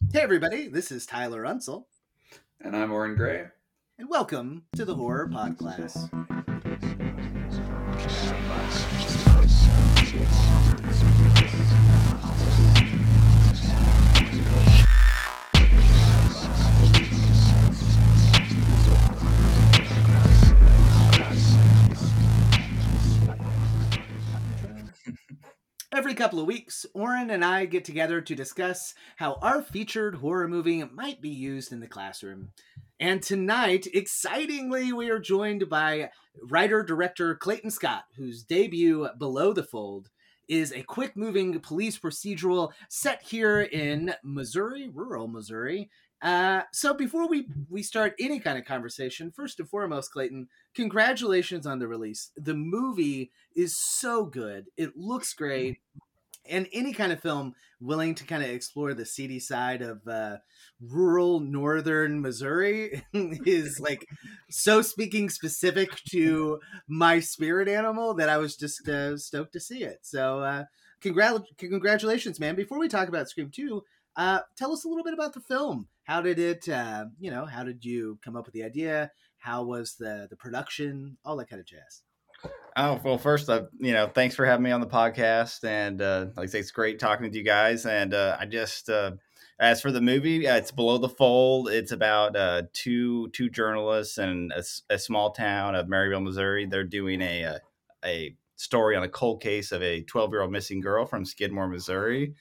Hey, everybody, this is Tyler Unsel. And I'm Oren Gray. And welcome to the Horror Pod Class. Every couple of weeks, Oren and I get together to discuss how our featured horror movie might be used in the classroom. And tonight, excitingly, we are joined by writer director Clayton Scott, whose debut, Below the Fold, is a quick moving police procedural set here in Missouri, rural Missouri. Uh, so before we we start any kind of conversation, first and foremost, Clayton, congratulations on the release. The movie is so good. It looks great. And any kind of film willing to kind of explore the seedy side of uh, rural northern Missouri is like so speaking specific to my spirit animal that I was just uh, stoked to see it. So, uh, congrat- congratulations, man. Before we talk about Scream 2, uh, tell us a little bit about the film. How did it, uh, you know, how did you come up with the idea? How was the the production? All that kind of jazz. Oh well, first, uh, you know, thanks for having me on the podcast, and uh, like I say, it's great talking with you guys. And uh, I just, uh, as for the movie, uh, it's below the fold. It's about uh, two two journalists in a, a, small town of Maryville, Missouri. They're doing a a, a story on a cold case of a 12 year old missing girl from Skidmore, Missouri.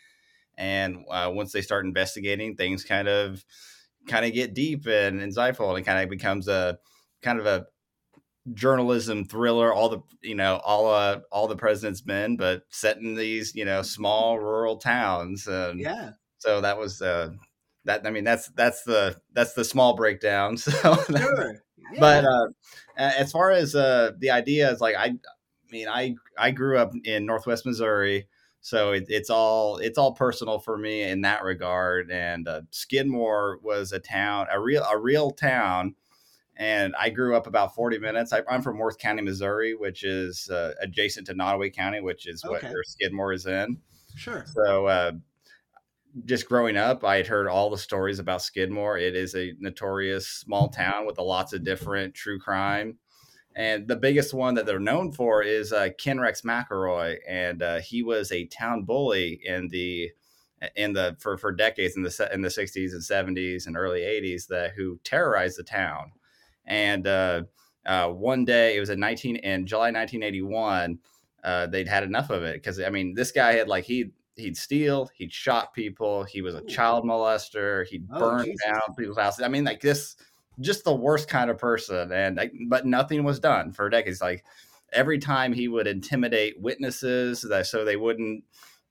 And uh, once they start investigating, things kind of kind of get deep and insightful, and it kind of becomes a kind of a journalism thriller. All the you know all uh, all the president's men, but set in these you know small rural towns. And yeah. So that was uh, that. I mean, that's that's the that's the small breakdown. So, sure. yeah. but uh, as far as uh, the idea is like I, I mean, I I grew up in Northwest Missouri so it, it's all it's all personal for me in that regard. And uh, Skidmore was a town, a real a real town. And I grew up about 40 minutes. I, am from Worth County, Missouri, which is uh, adjacent to Nodaway County, which is okay. what where Skidmore is in. Sure. So uh, just growing up, I had heard all the stories about Skidmore. It is a notorious small town with a lots of different true crime and the biggest one that they're known for is uh, Ken Rex McElroy, and uh, he was a town bully in the in the for for decades in the in the 60s and 70s and early 80s that who terrorized the town. And uh, uh one day, it was in 19 in July 1981. Uh, they'd had enough of it because I mean, this guy had like he he'd steal, he'd shot people, he was a child molester, he'd oh, burn down people's houses. I mean, like this just the worst kind of person. And like, but nothing was done for decades. Like every time he would intimidate witnesses that so they wouldn't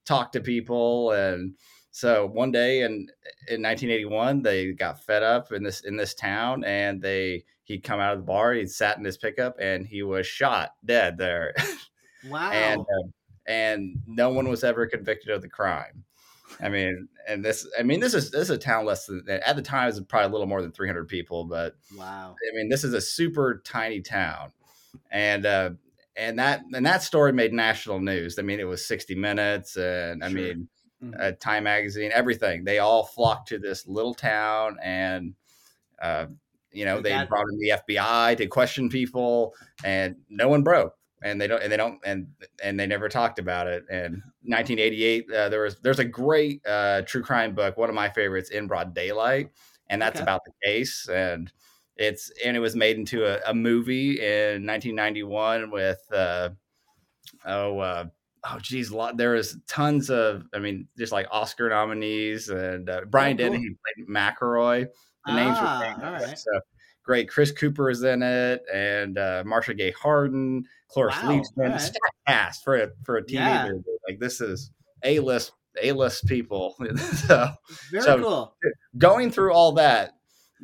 talk to people. And so one day in in 1981, they got fed up in this in this town, and they he'd come out of the bar, he'd sat in his pickup, and he was shot dead there. Wow. and uh, and no one was ever convicted of the crime. I mean, and this, I mean, this is this is a town less than at the time is probably a little more than 300 people, but wow. I mean, this is a super tiny town, and uh, and that and that story made national news. I mean, it was 60 Minutes, and I sure. mean, mm-hmm. uh, Time Magazine, everything. They all flocked to this little town, and uh, you know, they brought in the FBI to question people, and no one broke and they don't and they don't and and they never talked about it and 1988 uh, there was there's a great uh, true crime book one of my favorites in broad daylight and that's okay. about the case and it's and it was made into a, a movie in 1991 with uh, oh uh, oh geez there was tons of i mean just like oscar nominees and uh, brian oh, cool. Dennehy played mcelroy the ah, names were all right. so great chris cooper is in it and uh, marcia gay harden Cloris wow, Leachman, right. cast for a for a TV yeah. movie. Like this is a list a list people. so, Very so cool. Going through all that,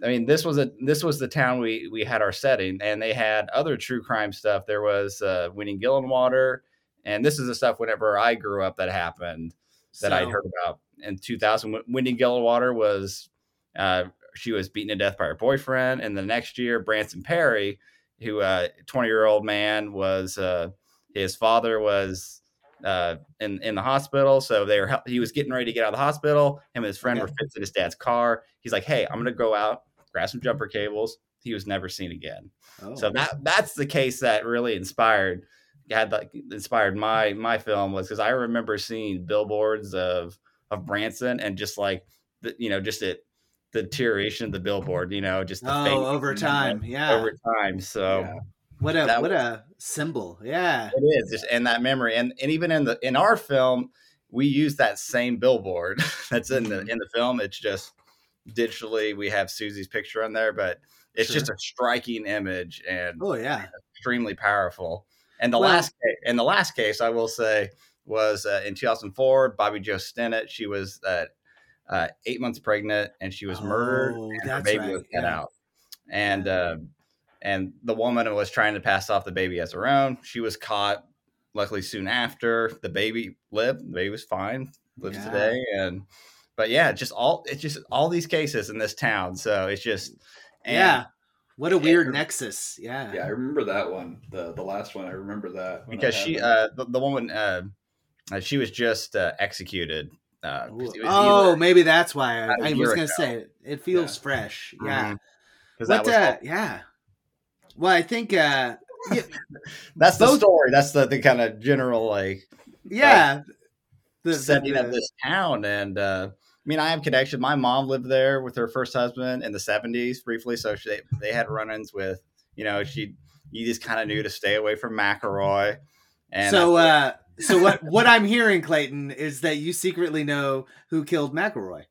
I mean, this was a this was the town we we had our setting, and they had other true crime stuff. There was uh, Winnie Gillenwater, and this is the stuff whenever I grew up that happened that so, I'd heard about in 2000. Winnie Gillenwater was uh, she was beaten to death by her boyfriend, and the next year Branson Perry who a uh, 20 year old man was uh, his father was uh, in in the hospital. So they were he was getting ready to get out of the hospital. Him and his friend Okay. were fixing his dad's car. He's like, "Hey, I'm gonna go out, grab some jumper cables." He was never seen again. Oh. So that that's the case that really inspired had like inspired my my film was because I remember seeing billboards of of Branson and just like the you know just it the deterioration of the billboard, you know, just the oh, over time. Yeah. over time. So Yeah. what a what a symbol. Yeah. it is just and that memory and and even in the in our film we use that same billboard that's in the in the film. It's just digitally we have Susie's picture on there, but it's just a striking image and Oh yeah. extremely powerful. And the Well- last case, and the last case I will say was uh, in 2004. Bobbie Jo Stinnett. She was uh, uh, eight months pregnant, and she was murdered. Oh, And her baby right, was cut yeah. out. And uh, and the woman was trying to pass off the baby as her own. She was caught. Luckily, soon after, the baby lived. The baby was fine. Lives Yeah. today. And but yeah, just all it's just all these cases in this town. So it's just and yeah. What a weird and- nexus. Yeah. Yeah, I remember that one. The the last one, I remember that because she uh the, the woman uh uh, she was just uh, executed uh 'cause it was Oh, either- maybe that's why I, I was gonna ago. say it. Feels Yeah. fresh. Yeah. But that was uh, yeah. Well, I think uh yeah, that's the story that's the, the kind of general like yeah. The, the- setting of this town and uh I mean, I have connection. My mom lived there with her first husband in the '70s briefly, so she, they had run-ins with, you know, she you just kind of knew to stay away from McElroy. And so uh so what what I'm hearing, Clayton, is that you secretly know who killed McElroy.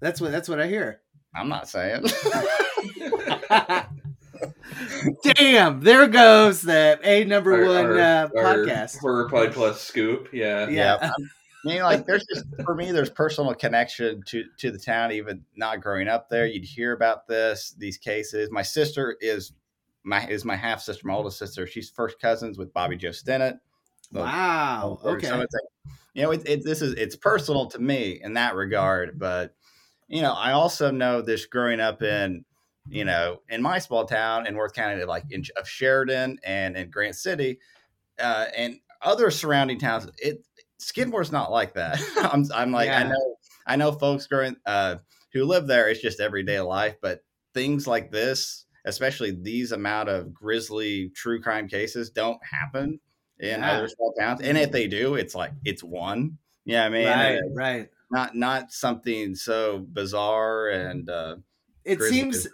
That's what that's what I hear. I'm not saying. Damn, there goes the a number Our- one our- uh, our podcast. Horror Pod Class scoop. Yeah. Yeah. I mean, like, there's just for me, there's personal connection to to the town. Even not growing up there, you'd hear about this, these cases. My sister is my is my half sister, my oldest sister. She's first cousins with Bobbie Jo Stinnett. Wow. So Okay. it's like, you know, it, it, this is it's personal to me in that regard. But you know, I also know this growing up in you know in my small town in Worth County, like in of Sheridan and in Grant City, uh, and other surrounding towns. It Skidmore's not like that. I'm I'm like I know I know folks growing uh, who live there. It's just everyday life, but things like this, especially these amount of grisly true crime cases, don't happen in Yeah. other small towns. And if they do, it's like it's one. Yeah, I mean, right, uh, right. not not something so bizarre and uh, It seems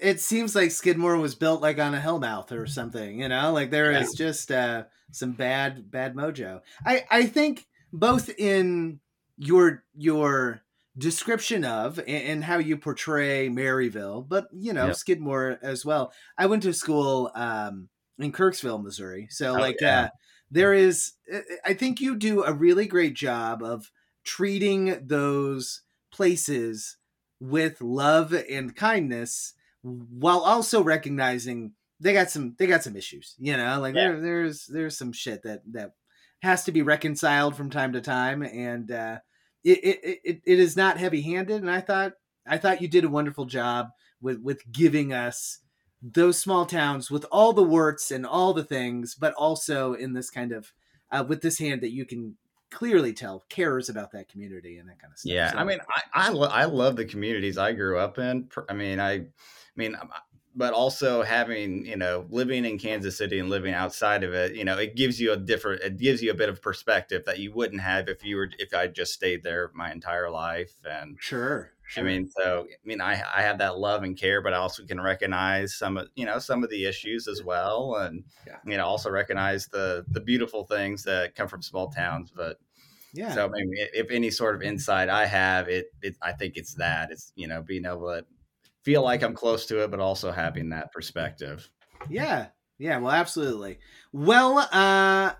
it seems like Skidmore was built like on a hellmouth or something, you know? Like there is just uh some bad bad mojo. I I think both in your your description of and, and how you portray Maryville, but you know, Yep. Skidmore as well. I went to school um in Kirksville, Missouri. So Oh, like yeah. uh there is I think you do a really great job of treating those places with love and kindness while also recognizing they got some they got some issues you know like Yeah. there, there's there's some shit that that has to be reconciled from time to time and uh it it, it, it is not heavy handed and i thought i thought you did a wonderful job with with giving us those small towns with all the warts and all the things but also in this kind of uh, with this hand that you can clearly tell cares about that community and that kind of stuff Yeah, So- I mean, I I, lo- I love the communities I grew up in. I mean, I, I mean, but also having you know living in Kansas City and living outside of it, you know, it gives you a different, it gives you a bit of perspective that you wouldn't have if you were if I just stayed there my entire life. And sure, I mean, so I mean, I I have that love and care, but I also can recognize some of you know some of the issues as well, and Yeah. you know also recognize the the beautiful things that come from small towns, but. yeah So i- if any sort of insight I have, it, it I think it's that it's you know being able to feel like I'm close to it, but also having that perspective. Yeah. Yeah, well absolutely. Well, uh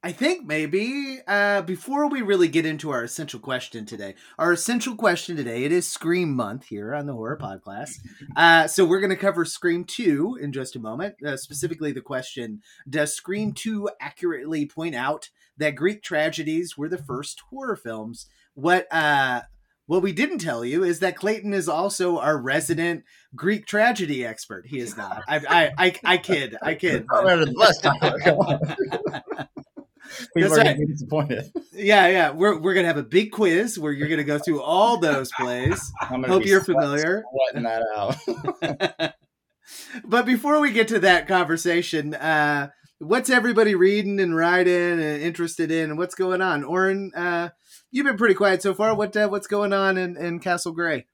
I think maybe uh before we really get into our essential question today, our essential question today, it is Scream month here on the Horror Pod Class. Uh so we're going to cover Scream 2 in just a moment. Uh, specifically the question, does Scream 2 accurately point out that Greek tragedies were the first horror films? What uh what we didn't tell you is that Clayton is also our resident Greek tragedy expert. He is not. I I I, I kid. I kid. Bus, Tyler. People That's are right. gonna be disappointed. Yeah, yeah. We're we're gonna have a big quiz where you're gonna go through all those plays. Hope you're sweat- familiar. Sweating that out. but before we get to that conversation, uh, what's everybody reading and writing and interested in? What's going on? Oren, uh, you've been pretty quiet so far. What uh, what's going on in, in Castle Gray?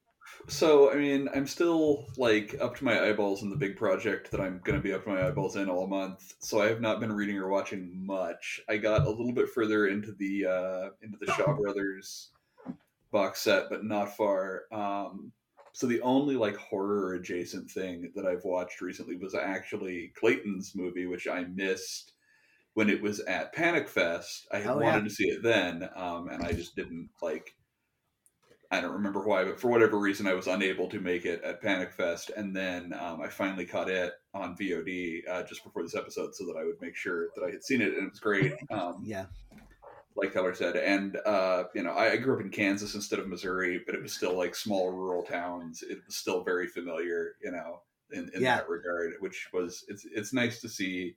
So, I mean, I'm still like up to my eyeballs in the big project that I'm going to be up to my eyeballs in all month. So I have not been reading or watching much. I got a little bit further into the uh, into the Shaw Brothers box set, but not far. Um, so the only like horror adjacent thing that I've watched recently was actually Clayton's movie, which I missed when it was at Panic Fest. I had Oh, wanted yeah. to see it then, um, and I just didn't like. I don't remember why, but for whatever reason, I was unable to make it at Panic Fest, and then um, I finally caught it on VOD uh, just before this episode, so that I would make sure that I had seen it, and it was great. Um, Yeah, like Tyler said, and uh, you know, I, I grew up in Kansas instead of Missouri, but it was still like small rural towns. It was still very familiar, you know, in, in Yeah. that regard, which was it's it's nice to see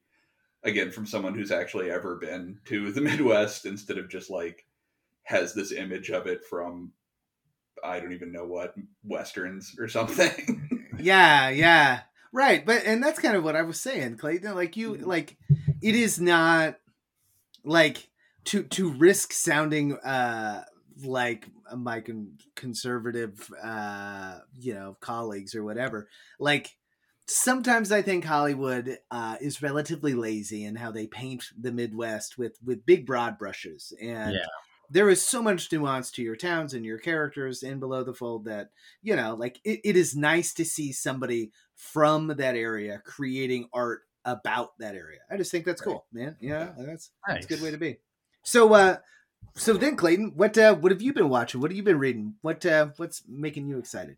again from someone who's actually ever been to the Midwest instead of just like has this image of it from I don't even know what westerns or something. yeah, yeah. Right, but and that's kind of what I was saying, Clayton. Like you, Mhm. like it is not like to to risk sounding uh like my con- conservative uh you know colleagues or whatever like sometimes i think hollywood uh is relatively lazy in how they paint the midwest with with big broad brushes and Yeah. there is so much nuance to your towns and your characters in below the fold that you know like it, it is nice to see somebody from that area creating art about that area. I just think that's Right. cool man. Yeah that's that's a good way to be. So uh so then clayton what uh what have you been watching? What have you been reading? What uh what's making you excited?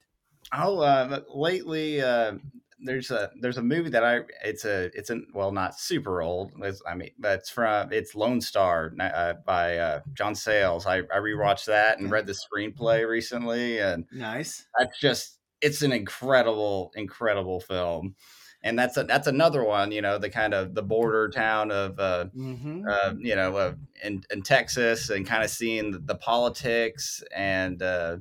Oh, uh, lately, uh, there's a there's a movie that I it's a it's a well not super old it's, I mean but it's from it's Lone Star uh, by uh, John Sayles. I I rewatched that and read the screenplay recently, and nice that's just it's an incredible incredible film, and that's a, that's another one you know the kind of the border town of uh, mm-hmm. uh, you know, uh, in, in Texas and kind of seeing the, the politics and uh,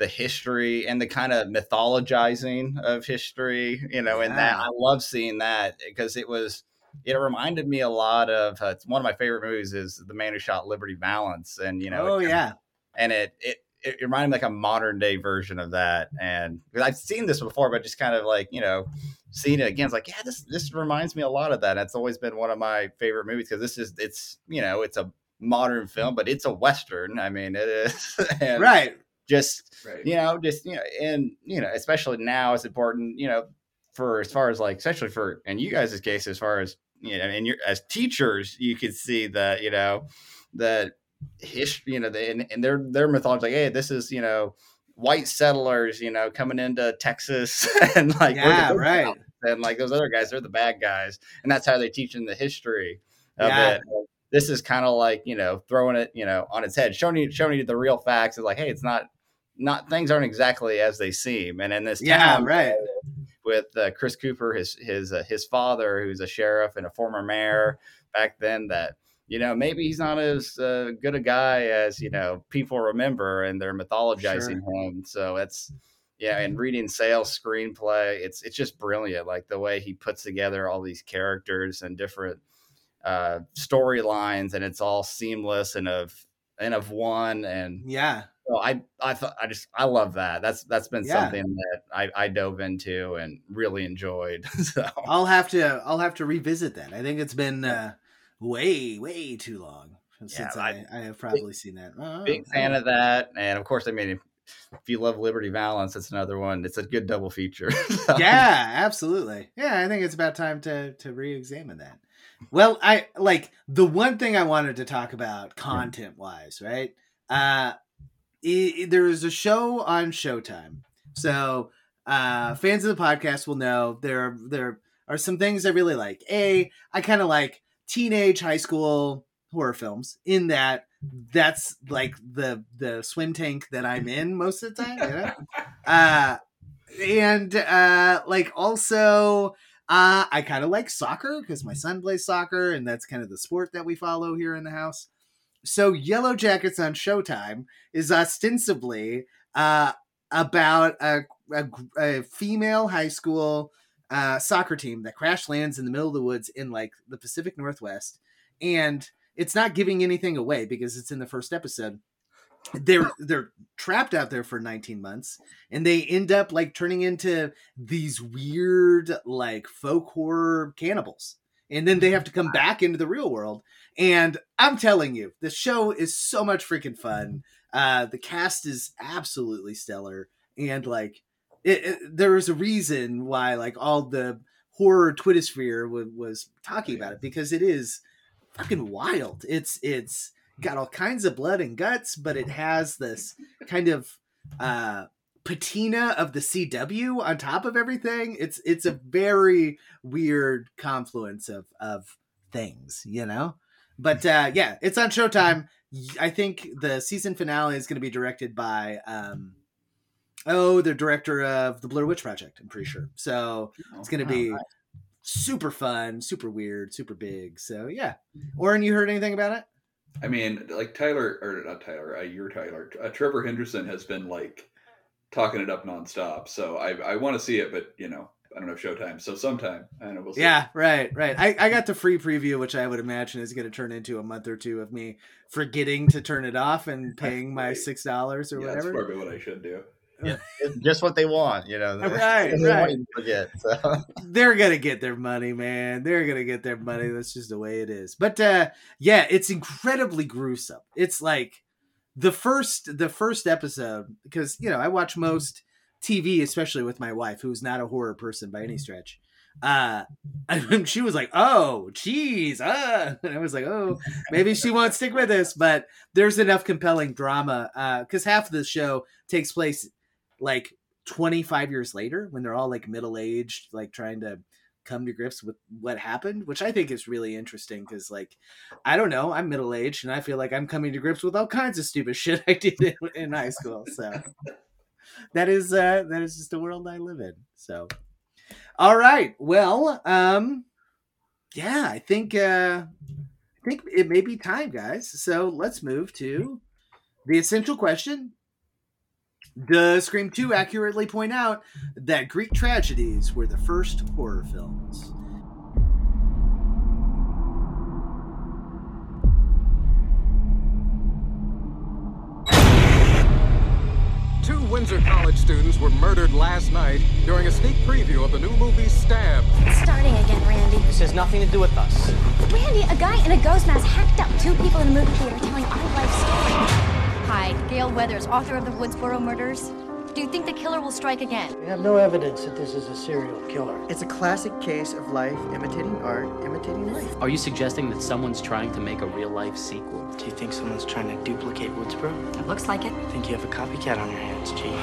the history and the kind of mythologizing of history, you know, and that I love seeing that because it was, it reminded me a lot of, uh, one of my favorite movies is The Man Who Shot Liberty Valance. And, you know, oh yeah and it, it, it reminded me like a modern day version of that. And I've seen this before, but just kind of like, you know, seeing it again, it's like, yeah, this, this reminds me a lot of that. And It's always been one of my favorite movies because this is, it's, you know, it's a modern film, but it's a Western. I mean, it is. and right Just, right. you know, just, you know, and, you know, especially now it's important, you know, for as far as like, especially for, in you guys' case, as far as, you know, and you're as teachers, you could see that, you know, that history, you know, the, and, and their, their mythology, like, hey, this is, you know, white settlers, you know, coming into Texas and like, yeah right and like those other guys, they're the bad guys. And that's how they teach in the history of Yeah. it. This is kind of like, you know, throwing it, you know, on its head, showing you, showing you the real facts. It's like, hey, it's not, not things aren't exactly as they seem. And in this yeah town, right with uh, Chris Cooper, his his uh, his father, who's a sheriff and a former mayor back then. That you know maybe he's not as uh, good a guy as you know people remember, and they're mythologizing him. So it's yeah, and reading Sayles screenplay, it's it's just brilliant. Like the way he puts together all these characters and different uh, storylines, and it's all seamless and of and of one and yeah so I I thought I just I love that. That's that's been Yeah. something that I, I dove into and really enjoyed. so i'll have to i'll have to revisit that i think it's been uh way way too long since Yeah, I, I have probably seen that oh, big fan of that. And of course, I mean, if, if you love Liberty Valance, it's another one. It's a good double feature. So, yeah absolutely yeah i think it's about time to to re-examine that well i like the one thing i wanted to talk about content wise right uh there is a show on showtime. So uh fans of the podcast will know there there are some things i really like. A i kind of like teenage high school horror films in that that's like the the swim tank that i'm in most of the time you know? Uh and uh like also Uh, I kind of like soccer because my son plays soccer, and that's kind of the sport that we follow here in the house. So, Yellowjackets on Showtime is ostensibly uh, about a, a, a female high school uh, soccer team that crash lands in the middle of the woods in like the Pacific Northwest, and it's not giving anything away because it's in the first episode. They're they're trapped out there for 19 months and they end up like turning into these weird like folk horror cannibals and then they have to come back into the real world. And i'm telling you the show is so much freaking fun. Uh the cast is absolutely stellar. And like it, it, there is a reason why like all the horror twittersphere w- was talking about it because it is fucking wild. It's it's got all kinds of blood and guts, but it has this kind of uh patina of the CW on top of everything. It's it's a very weird confluence of of things, you know. But uh yeah, it's on Showtime. I think the season finale is going to be directed by um oh, the director of the Blair Witch Project, I'm pretty sure. So it's going to be super fun, super weird, super big. So yeah. Oren, you heard anything about it? I mean, like Tyler or not Tyler, uh, you're Tyler. Uh, Trevor Henderson has been like talking it up nonstop. So I I want to see it, but you know I don't know Showtime. So sometime I don't know. We'll yeah, right, right. I I got the free preview, which I would imagine is going to turn into a month or two of me forgetting to turn it off and paying my six dollars or yeah, whatever. That's probably what I should do. Yeah, just what they want, you know. Right, right. Forget, so. They're gonna get their money, man. They're gonna get their money. That's just the way it is. But uh yeah, it's incredibly gruesome. It's like the first the first episode because you know I watch most TV, especially with my wife, who's not a horror person by any stretch. Uh, she was like, "Oh, geez," uh. and I was like, "Oh, maybe she won't stick with this." But there's enough compelling drama because uh, half of the show takes place like 25 years later when they're all like middle aged, like trying to come to grips with what happened, which I think is really interesting because, like, I don't know, I'm middle aged and I feel like I'm coming to grips with all kinds of stupid shit I did in, in high school. So that is uh that is just the world I live in. So all right, well, um, yeah, I think uh, I think it may be time, guys. So let's move to the essential question does Scream 2 accurately point out that Greek tragedies were the first horror films? Two Windsor College students were murdered last night during a sneak preview of the new movie Stab. It's starting again, Randy. This has nothing to do with us. Randy, a guy in a ghost mask hacked up two people in a movie theater telling our life story. Hi, Gail Weathers, author of the Woodsboro murders. Do you think the killer will strike again? We have no evidence that this is a serial killer. It's a classic case of life imitating art, imitating life. Are you suggesting that someone's trying to make a real life sequel? Do you think someone's trying to duplicate Woodsboro? It looks like it. I think you have a copycat on your hands, Chief.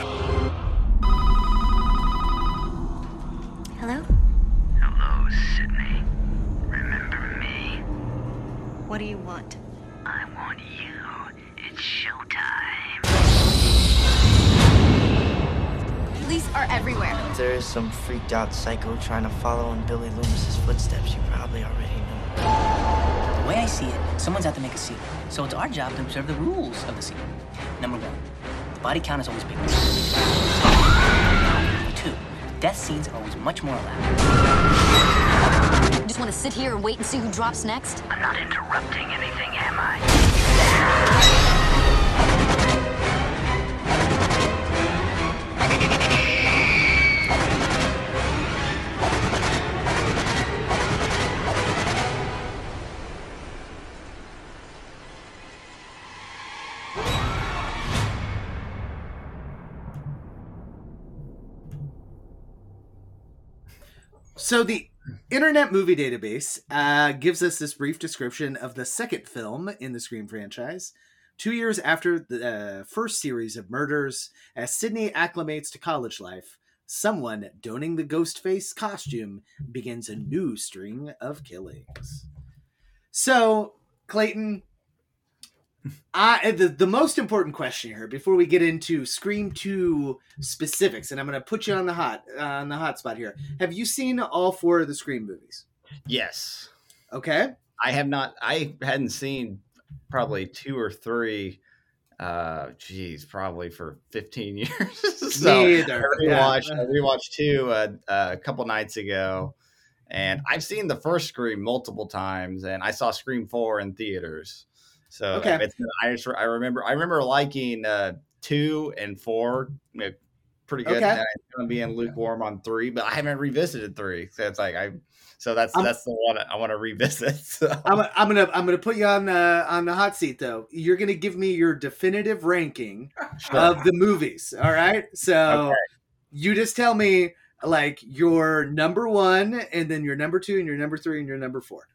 Hello? Hello, Sidney. Remember me? What do you want? I want you. It's showtime. Police are everywhere. If there is some freaked out psycho trying to follow in Billy Loomis's footsteps, you probably already know. The way I see it, someone's out to make a sequel. So it's our job to observe the rules of the sequel. Number one, the body count is always bigger. Number two, death scenes are always much more elaborate. You just want to sit here and wait and see who drops next? I'm not interrupting anything, am I? So the Internet Movie Database uh, gives us this brief description of the second film in the Scream franchise. Two years after the uh, first series of murders, as Sidney acclimates to college life, someone donning the ghost face costume begins a new string of killings. So, Clayton, I the, the most important question here before we get into Scream 2 specifics, and I'm gonna put you on the hot uh, on the hot spot here. Have you seen all four of the Scream movies? Yes. Okay. I have not. I hadn't seen probably two or three. Uh, geez, probably for 15 years. so Me either. I Yeah. I rewatched two uh, uh, a couple nights ago, and I've seen the first Scream multiple times, and I saw Scream four in theaters. So Okay. it's, I just I remember I remember liking uh, two and four. you know, Pretty good. Okay. And I'm gonna be in lukewarm on three, but I haven't revisited three. So it's like I, so that's I'm- that's the one I want to revisit. So. I'm, I'm gonna I'm gonna put you on the on the hot seat though. You're gonna give me your definitive ranking of the movies. All right. So Okay. you just tell me like your number one, and then your number two, and your number three, and your number four.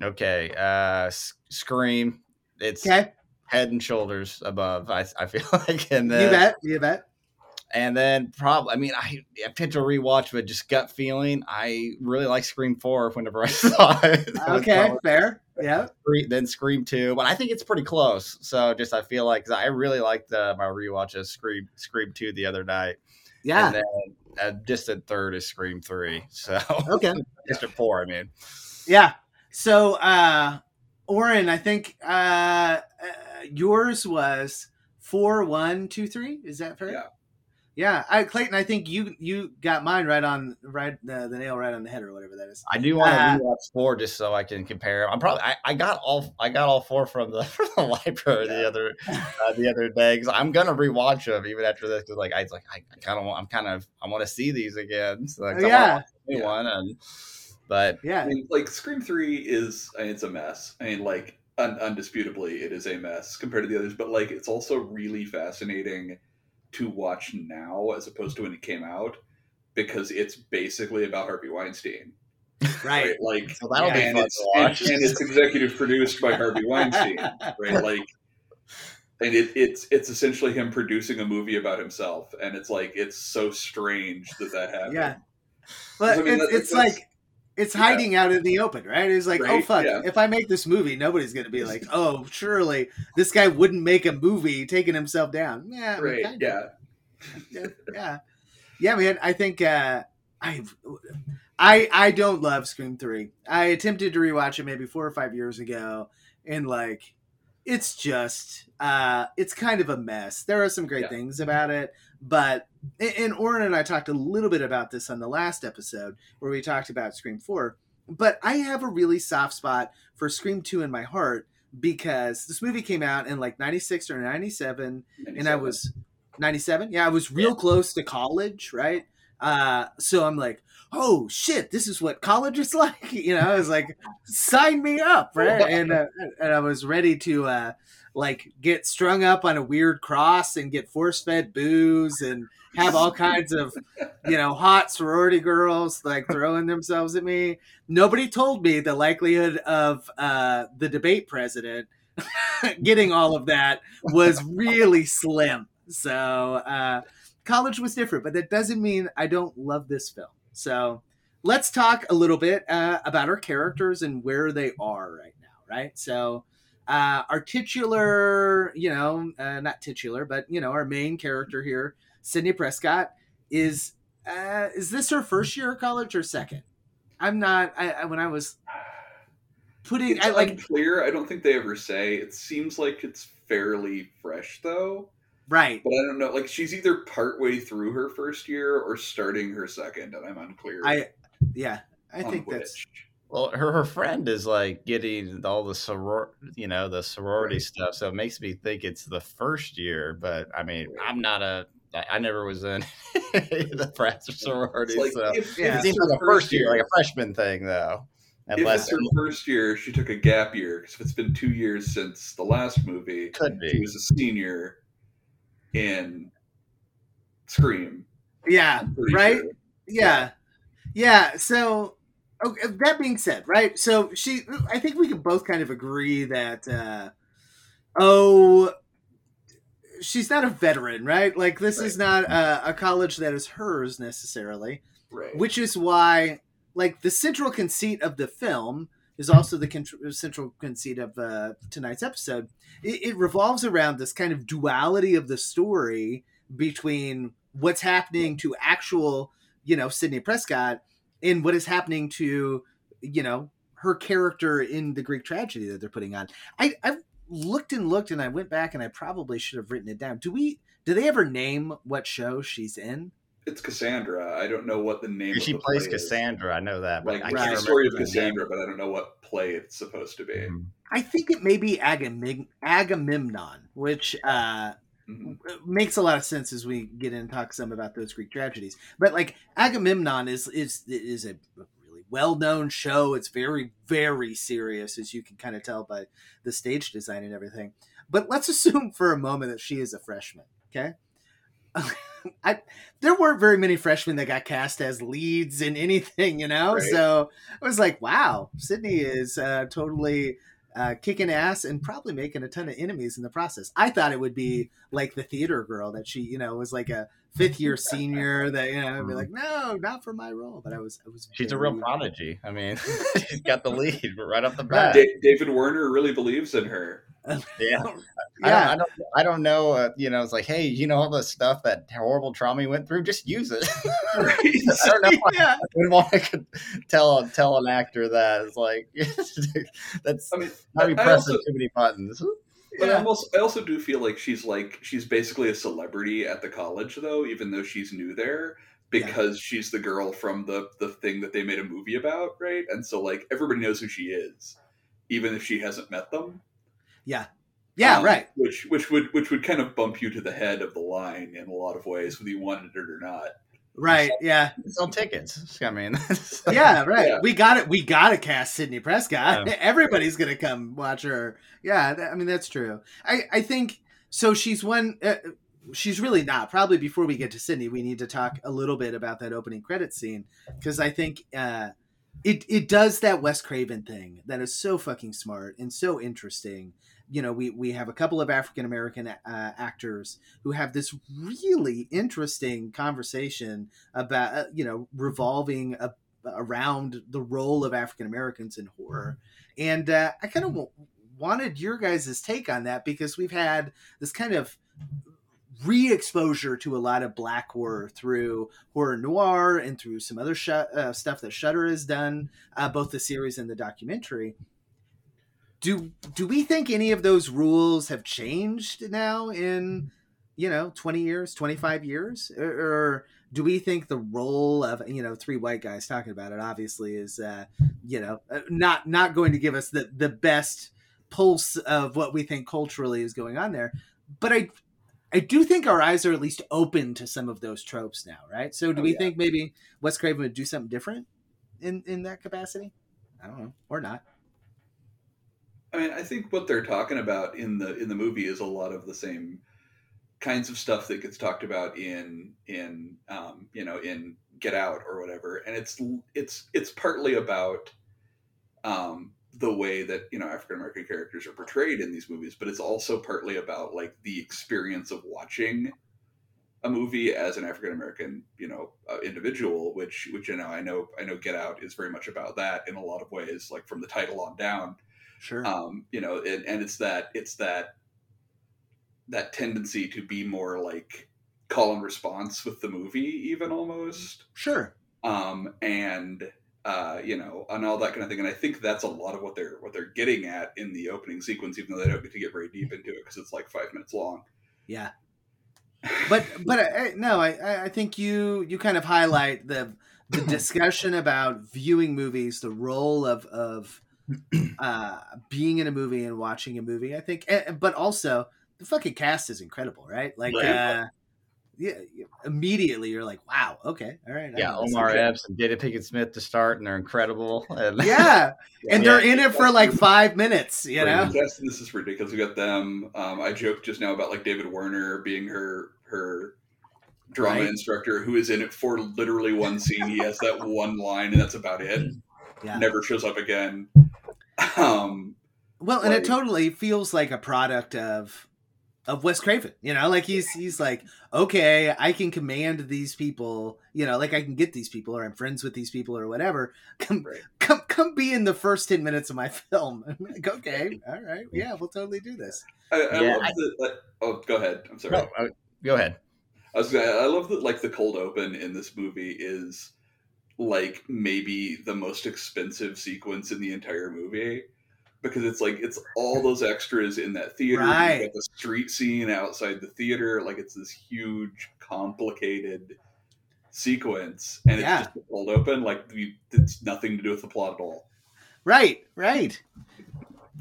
Okay, uh Scream. It's Okay. head and shoulders above. I I feel like, and then You bet. You bet. and then probably. I mean, I I picked a rewatch, but just gut feeling. I really like Scream Four. Whenever I saw it, Okay. Fair. Yeah. Then Scream Two, but I think it's pretty close. So just I feel like I really liked uh, my rewatch of Scream Scream Two the other night. Yeah. and then a distant third is Scream Three. So Okay. distant four. I mean, Yeah. So, uh, Oren, I think uh, uh, yours was four, one, two, three. Is that fair? Yeah. Yeah. I, Clayton, I think you you got mine right on right uh, the nail right on the head or whatever that is. I do want to Uh, rewatch four just so I can compare. I'm probably I, I got all I got all four from the, from the library the other uh, the other day because I'm gonna rewatch them even after this because like I like I, I kind of want I'm kind of I want to see these again. So like, I wanna Yeah. watch the new one and but Yeah. I mean, like Scream Three is I mean, it's a mess. I mean, like un- undisputably, it is a mess compared to the others. But like, it's also really fascinating to watch now as opposed to when it came out because it's basically about Harvey Weinstein. Right. Like, So that'll be and fun it's, to watch. and it's executive produced by Harvey Weinstein, right? Like, and it, it's it's essentially him producing a movie about himself, and it's like it's so strange that that happened. Yeah. But I mean, it's, that- it's like it's hiding out in the open, right? It's like, oh fuck, yeah. if I make this movie, nobody's gonna be like, oh, surely this guy wouldn't make a movie taking himself down. Yeah, I mean, Right? kinda. Yeah. yeah, yeah, yeah, man. I think uh, I, I, I don't love Scream Three. I attempted to rewatch it maybe four or five years ago, and like, it's just, uh, it's kind of a mess. There are some great things about it, but and- Oren and I talked a little bit about this on the last episode where we talked about Scream Four. But I have a really soft spot for Scream Two in my heart because this movie came out in like '96 or '97 and I was 97. Yeah, I was real close to college, right? Uh, so I'm like, oh shit, this is what college is like. You know, I was like, sign me up, right? And uh, and I was ready to uh, like get strung up on a weird cross and get force fed booze and have all kinds of you know hot sorority girls like throwing themselves at me. Nobody told me the likelihood of uh, the debate president getting all of that was really slim. So uh, college was different, but that doesn't mean I don't love this film. So let's talk a little bit uh, about our characters and where they are right now, right? So uh, our titular, you know, uh, not titular, but you know, our main character here, Sidney Prescott, is uh, is this her first year of college or second? I'm not. I, I when I was putting, It's I like unclear. I don't think they ever say. It seems like it's fairly fresh though. right. But I don't know. Like she's either partway through her first year or starting her second, and I'm unclear. I yeah, I think which. that's Well, her her friend is like getting all the soror, you know, the sorority Right. stuff. So it makes me think it's the first year. But I mean, I'm not a. I I never was in the frats or It's sororities. like so if, Yeah. it seems like a first year, like a freshman thing, though. If Unless it's her first year, she took a gap year because if it's been two years since the last movie, could she was a senior in Scream. yeah, right. sure. Yeah. Yeah. So, okay, that being said, right? So she, I think we can both kind of agree that, uh, oh, she's not a veteran, right? Like this is not a, a college that is hers necessarily, Right. which is why, like, the central conceit of the film is also the con- central conceit of uh, tonight's episode. It, it revolves around this kind of duality of the story between what's happening to actual, you know, Sidney Prescott and what is happening to, you know, her character in the Greek tragedy that they're putting on. I, I've looked and looked and I went back and I probably should have written it down. Do we do they ever name what show she's in? It's Cassandra. I don't know what the name. She of the plays play is. Cassandra. I know that, but Like I it's can't the story of. Cassandra, but I don't know what play it's supposed to be. Mhm. I think it may be Agamem- Agamemnon, which uh, Mhm. makes a lot of sense as we get in and talk some about those Greek tragedies. But like Agamemnon is is is a really well known show. It's very very serious, as you can kind of tell by the stage design and everything. But let's assume for a moment that she is a freshman. Okay. I there weren't very many freshmen that got cast as leads in anything, you know. Right. So I was like, wow, Sidney is uh, totally uh, kicking ass and probably making a ton of enemies in the process. I thought it would be like the theater girl that she, you know, was like a fifth year senior that you know would be like, no, not for my role. But I was, I was. She's a real very- prodigy. I mean, she's got the lead right off the bat. Da- David Warner really believes in her. Yeah. I Yeah. don't, I don't, I don't know. Uh, you know, it's like, hey, you know all the stuff that horrible trauma you went through. Just use it. I don't know. Yeah. I wouldn't want to tell tell an actor that it's like that's I mean, not be I pressing also- too many buttons. But Yeah. I'm also, I also do feel like she's like she's basically a celebrity at the college though, even though she's new there, because she's the girl from the the thing that they made a movie about, right? And so like everybody knows who she is, even if she hasn't met them. Yeah. Yeah. Um, right. Which which would which would kind of bump you to the head of the line in a lot of ways, whether you wanted it or not. Right. Yeah. Sell tickets. I mean, Yeah. Right. Yeah. We got it. We got to cast Sidney Prescott. Yeah. Everybody's gonna come watch her. Yeah. that- I mean, that's true. I I think so. She's one. Uh, she's really not. Probably before we get to Sidney, we need to talk a little bit about that opening credit scene because I think uh, it it does that Wes Craven thing that is so fucking smart and so interesting. You know, we we have a couple of African American uh, actors who have this really interesting conversation about uh, you know revolving a, around the role of African Americans in horror, and uh, I kind of w- wanted your guys' take on that because we've had this kind of re-exposure to a lot of black horror through Horror Noire and through some other sh- uh, stuff that Shudder has done, uh, both the series and the documentary. Do do we think any of those rules have changed now in you know 20 years, 25 years or, or do we think the role of you know three white guys talking about it obviously is uh, you know uh, not not going to give us the the best pulse of what we think culturally is going on there but i i do think our eyes are at least open to some of those tropes now right? So do Oh, we yeah. think maybe wes craven would do something different in in that capacity? I don't know or not. I mean, I think what they're talking about in the in the movie is a lot of the same kinds of stuff that gets talked about in in um, you know in Get Out or whatever, and it's it's it's partly about um, the way that you know African American characters are portrayed in these movies, but it's also partly about like the experience of watching a movie as an African American you know uh, individual, which which you know I know I know Get Out is very much about that in a lot of ways, like from the title on down. Sure. Um, you know, and, and it's that it's that that tendency to be more like call and response with the movie, even almost, sure. Um, and uh, you know, and all that kind of thing. And I think that's a lot of what they're what they're getting at in the opening sequence, even though they don't get to get very deep into it because it's like five minutes long. yeah but but I, no I- I I think you you kind of highlight the the discussion about viewing movies, the role of of uh, being in a movie and watching a movie. I think, eh, but also the fucking cast is incredible, right? Like, Right. uh, yeah, immediately you're like, wow, okay, all right, yeah, know this. Omar Epps and Jada Pinkett Smith to start, and they're incredible. And yeah, and Yeah. they're in it for like five minutes, you Right, know. the cast in this is ridiculous. We got them. Um, I joked just now about like David Warner being her her drama Right. instructor, who is in it for literally one scene. He has that one line, and that's about it. Yeah. Never shows up again. Um, Well, and it totally feels like a product of of Wes Craven. You know, like he's he's like, okay, I can command these people. You know, like I can get these people, or I'm friends with these people, or whatever. Come, Right. come, come, be in the first ten minutes of my film. I'm like, okay, all right, yeah, we'll totally do this. I, I Yeah, love I- that. Like, oh, go ahead. I'm sorry. No, go ahead. I was. Gonna, I love that. Like the cold open in this movie is like maybe the most expensive sequence in the entire movie because it's like it's all those extras in that theater. Right. the street scene outside the theater. Like it's this huge, complicated sequence, and Yeah. it's just pulled open. Like you, it's nothing to do with the plot at all. Right, right.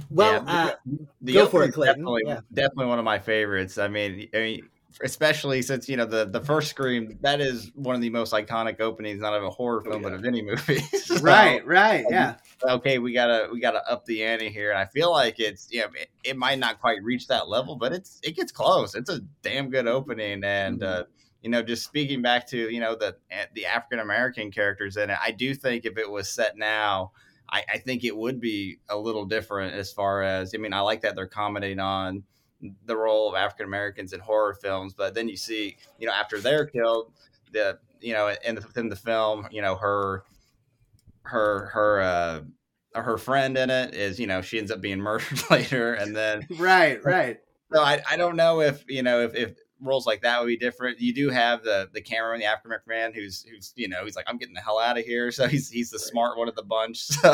Well, Yeah, uh, The Go for it, Clayton. Definitely, Yeah. definitely one of my favorites. I mean, I mean, especially since you know the the first Scream, that is one of the most iconic openings, not of a horror Oh, film, but of any movie. So, right, right, um, yeah, Okay, we gotta we gotta up the ante here, and I feel like it's you know it, it might not quite reach that level, but it's it gets close. It's a damn good opening, and mm-hmm. uh, you know, just speaking back to you know the eh, the African American characters in it, I do think if it was set now. I, I think it would be a little different as far as I mean I like that they're commenting on the role of African Americans in horror films, but then you see you know after they're killed, the you know in the, within the film you know her her her uh her friend in it is you know she ends up being murdered later and then right, right. so I, I don't know if you know if, if roles like that would be different. You do have the the cameraman, the African American man, who's who's you know he's like I'm getting the hell out of here. So he's he's the smart one of the bunch. So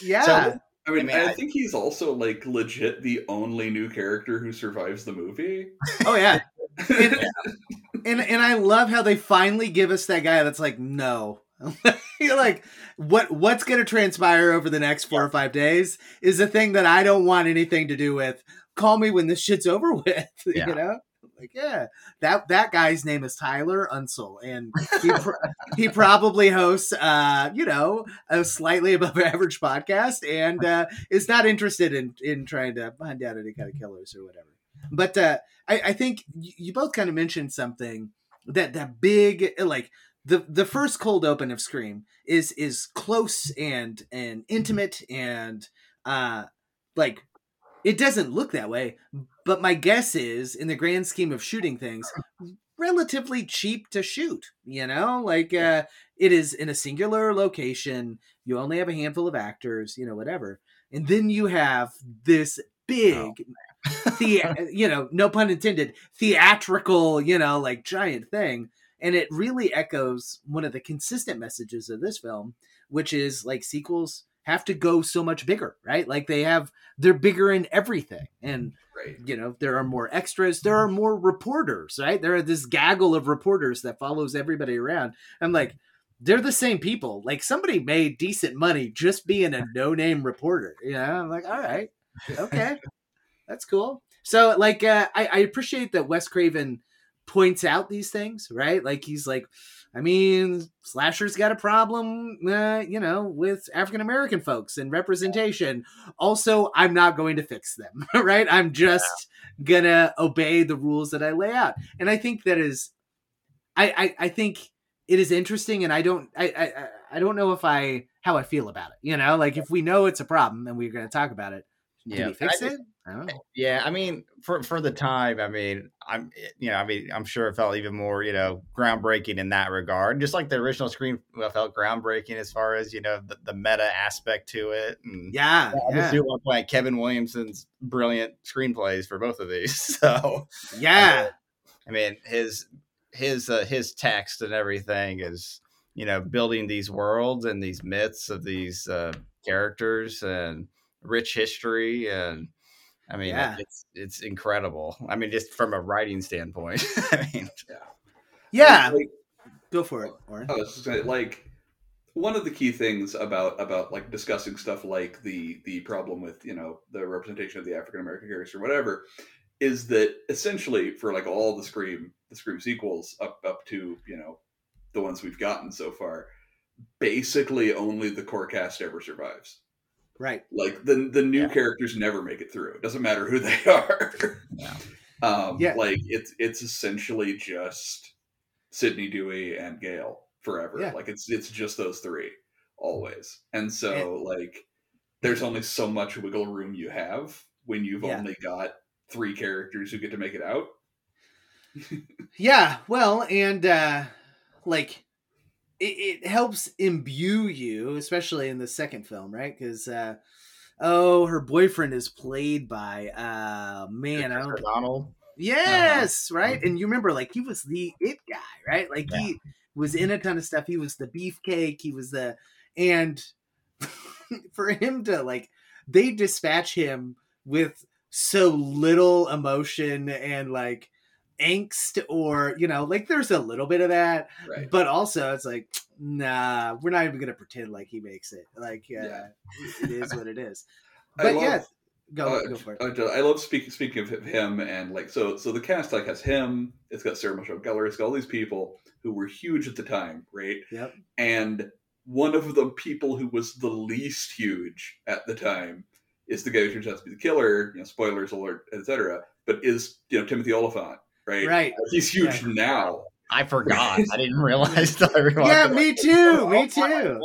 Yeah, So- I mean, I I, I- think he's also like legit the only new character who survives the movie. oh yeah. And, and and I love how they finally give us that guy that's like, no. You're like, what what's gonna transpire over the next four or five days is a thing that I don't want anything to do with. Call me when this shit's over with. Yeah. You know? Like, yeah. That that guy's name is Tyler Unsel, and he pr- he probably hosts uh, you know, a slightly above average podcast and uh is not interested in in trying to hunt down any kind of killers or whatever. But uh I, I think you both kind of mentioned something that that big like the the first cold open of Scream is is close and and intimate and uh like it doesn't look that way but my guess is in the grand scheme of shooting things relatively cheap to shoot you know? Like uh it is in a singular location you only have a handful of actors you know whatever and then you have this big the you know no pun intended theatrical you know like giant thing and it really echoes one of the consistent messages of this film which is like sequels have to go so much bigger right? Like they have they're bigger in everything. And Right. you know there are more extras there are more reporters right? There are this gaggle of reporters that follows everybody around. I'm like they're the same people. Like somebody made decent money just being a no-name reporter you know? I'm like all right okay that's cool. So like uh, I, I appreciate that wes craven points out these things right? Like he's like i mean slasher's got a problem uh, you know with african american folks and representation. Also i'm not going to fix them right? I'm just gonna obey the rules that i lay out. And i think that is i i, I think it is interesting and i don't I, I I- don't know if i how i feel about it you know? Like if we know it's a problem and we're going to talk about it. Yeah, we fix I just- it i Yeah, I mean, for for the time, I mean, I'm you know, I mean, I'm sure it felt even more you know groundbreaking in that regard, just like the original Scream felt groundbreaking as far as you know the, the meta aspect to it. And yeah I yeah just do want to point Kevin Williamson's brilliant screenplays for both of these. So yeah I mean, his his uh, his text and everything is you know building these worlds and these myths of these uh, characters and rich history and I mean Yeah. it's it's incredible. I mean, just from a writing standpoint. I mean, yeah Like, go for it Oren. I was just gonna, like one of the key things about about like discussing stuff like the the problem with you know the representation of the African American characters or whatever is that essentially for like all the Scream the Scream sequels up up to you know the ones we've gotten so far, basically only the core cast ever survives. Right Like the the new Yeah. characters never make it through. It doesn't matter who they are. Yeah. Um, Yeah. Like it's it's essentially just Sidney Dewey and Gale forever. Yeah. Like it's it's just those three always. And so like there's only so much wiggle room you have when you've Yeah. only got three characters who get to make it out. Yeah, well, and uh like it, it helps imbue you, especially in the second film, right? Because uh oh, her boyfriend is played by uh man, I don't Donald. Yes, right. And you remember, like he was the it guy, right? Like he was in a ton of stuff. He was the beefcake. He was the and for him to like they dispatch him with so little emotion and like angst or you know like there's a little bit of that Right. but also it's like nah we're not even gonna pretend like he makes it like uh, Yeah. it is what it is but love- yeah go Uh, go for it I I love speaking speaking of him and like so so the cast like has him. It's got Sarah Michelle Gellar. It's got all these people who were huge at the time, right? yep And one of the people who was the least huge at the time is the guy who turns out to be the killer. You know, spoilers alert, etc. But is you know Timothy Olyphant, right? right He's huge Yeah. now. I forgot. I didn't realize till everyone. yeah me too me too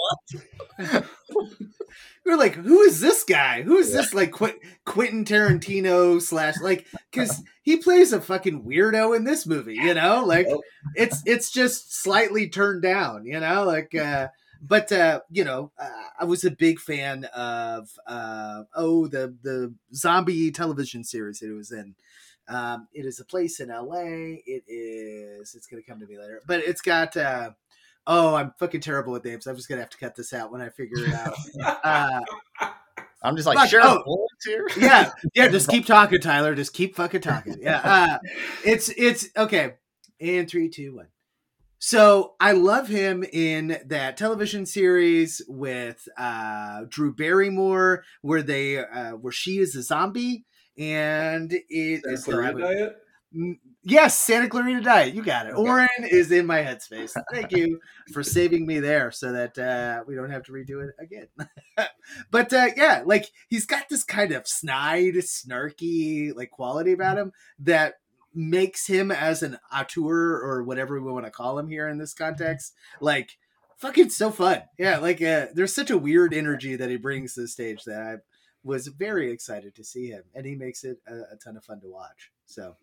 we are like, who is this guy? Who is this like Qu- Quentin Tarantino slash like? Because he plays a fucking weirdo in this movie, you know. Like Yep. it's it's just slightly turned down, you know. Like, uh, but uh, you know, uh, I was a big fan of uh, oh the the zombie television series that it was in. Um, it is a place in L.A. It is. It's gonna come to me later, but it's got. Uh, oh, I'm fucking terrible with names. I'm just gonna have to cut this out when I figure it out. Uh, I'm just like, Fuck, sure, oh. here. yeah, yeah. Just keep talking, Tyler. Just keep fucking talking. Yeah, uh, it's it's okay. In three, two, one. So I love him in that television series with uh, Drew Barrymore, where they uh, where she is a zombie, and it Santa is Clarita Diet. Yes, Santa Clarita Diet. You got it. Oren is in my headspace. Thank you for saving me there so that uh, we don't have to redo it again. but uh, yeah, like he's got this kind of snide, snarky like quality about him that makes him as an auteur or whatever we want to call him here in this context, like fucking so fun. Yeah, like uh, there's such a weird energy that he brings to the stage that I was very excited to see him, and he makes it a, a ton of fun to watch. So.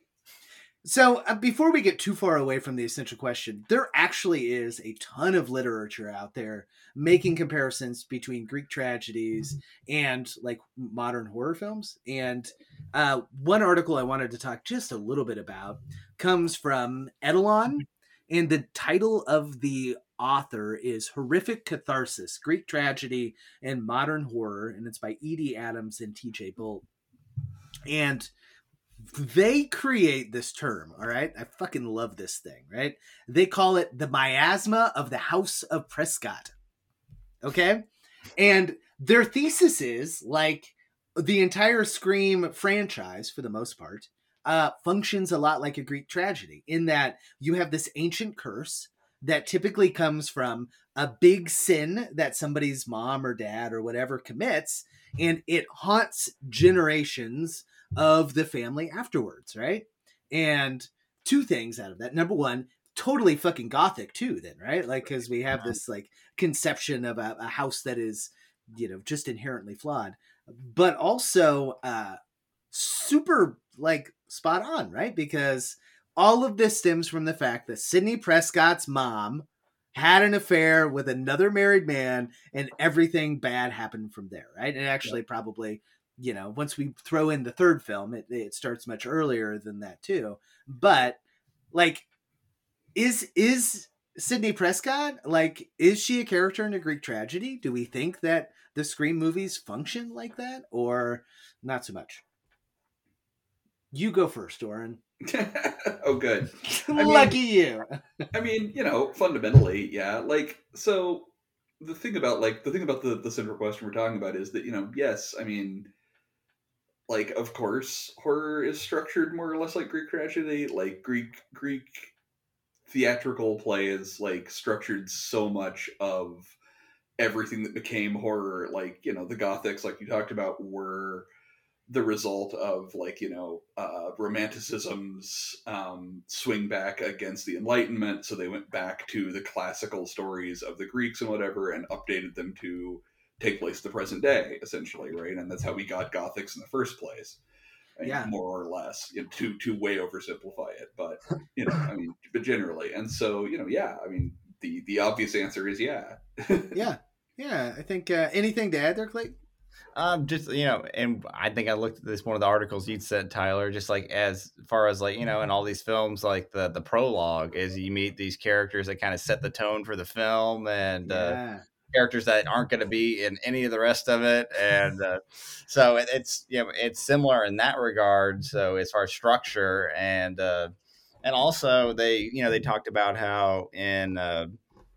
So, uh, before we get too far away from the essential question, there actually is a ton of literature out there making comparisons between Greek tragedies and like modern horror films. And uh, one article I wanted to talk just a little bit about comes from Eidolon, and the title of the author is Horrific Catharsis Greek Tragedy and Modern Horror, and it's by Edie Adams and TJ Bolt. And they create this term, all right? I fucking love this thing, right? They call it the miasma of the House of Prescott. Okay? And their thesis is like the entire Scream franchise, for the most part, uh, functions a lot like a Greek tragedy in that you have this ancient curse that typically comes from a big sin that somebody's mom or dad or whatever commits, and it haunts generations of the family afterwards, right? And two things out of that. Number one, totally fucking gothic too, then, right? Like, because we have this like conception of a, a house that is, you know, just inherently flawed, but also uh super like spot on, right? Because all of this stems from the fact that Sidney Prescott's mom had an affair with another married man and everything bad happened from there, right? And actually, probably, you know, once we throw in the third film, it, it starts much earlier than that too. But like, is is Sidney Prescott like is she a character in a Greek tragedy? Do we think that the Scream movies function like that, or not so much? You go first, Oren. oh, good. mean- Lucky you. I mean, you know, fundamentally, yeah. Like, so the thing about like the thing about the the central question we're talking about is that you know, yes, I mean, like, of course, horror is structured more or less like Greek tragedy. Like Greek Greek theatrical play is like structured so much of everything that became horror. Like, you know, the Gothics, like you talked about, were the result of like you know uh, romanticism's um, swing back against the enlightenment so they went back to the classical stories of the greeks and whatever and updated them to take place the present day essentially right and that's how we got gothics in the first place I Yeah. more or less, you know, to to way oversimplify it, but you know, I mean, but generally, and so you know, yeah, I mean, the the obvious answer is yeah. Yeah, yeah. I think uh, anything to add there, Clayton? Um, just you know, and I think I looked at this one of the articles you'd sent, Tyler. Just like as far as like you know, in all these films, like the the prologue is you meet these characters that kind of set the tone for the film, and uh, characters that aren't going to be in any of the rest of it, and uh, so it, it's you know it's similar in that regard. So as far as structure and uh, and also they you know they talked about how in uh,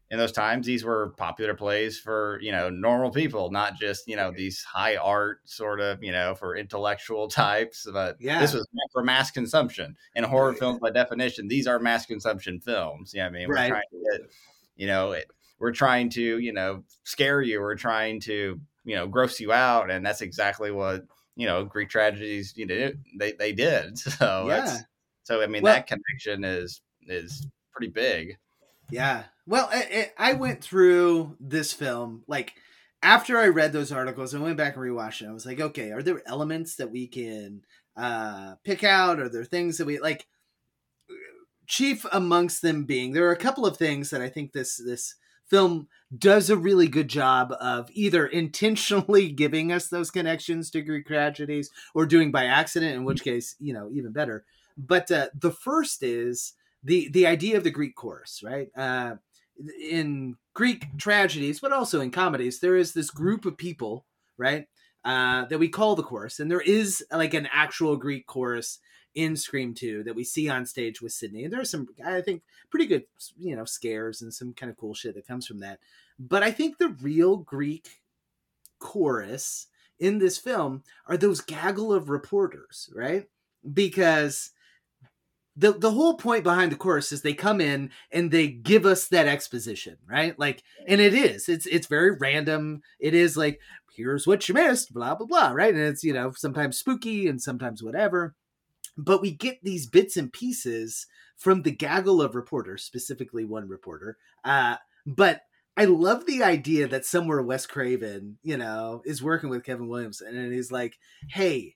in those times these were popular plays for you know normal people not just you know these high art sort of you know for intellectual types but Yeah. this was for mass consumption and horror films by definition these are mass consumption films yeah i mean we're Right. trying to get you know it, we're trying to you know scare you we're trying to you know gross you out and that's exactly what you know greek tragedies you know they, they did so Yeah. that's so i mean Well- that connection is is pretty big Yeah. Well, I, I I went through this film like after I read those articles. I went back and rewatched it. I was like, okay, are there elements that we can uh, pick out? Are there things that we like? Chief amongst them being there are a couple of things that I think this this film does a really good job of either intentionally giving us those connections to Greek tragedies or doing by accident, in which case, you know, even better. But uh, the first is the the idea of the Greek chorus, right? Uh, in Greek tragedies, but also in comedies, there is this group of people, right, uh, that we call the chorus, and there is like an actual Greek chorus in Scream Two that we see on stage with Sidney, and there are some, I think, pretty good, you know, scares and some kind of cool shit that comes from that. But I think the real Greek chorus in this film are those gaggle of reporters, right? Because the the whole point behind the chorus is they come in and they give us that exposition, right? Like, and it is it's it's very random. It is like here's what you missed, blah blah blah, right? And it's you know sometimes spooky and sometimes whatever, but we get these bits and pieces from the gaggle of reporters, specifically one reporter. Uh, but I love the idea that somewhere Wes Craven, you know, is working with Kevin Williamson, and he's like, "Hey,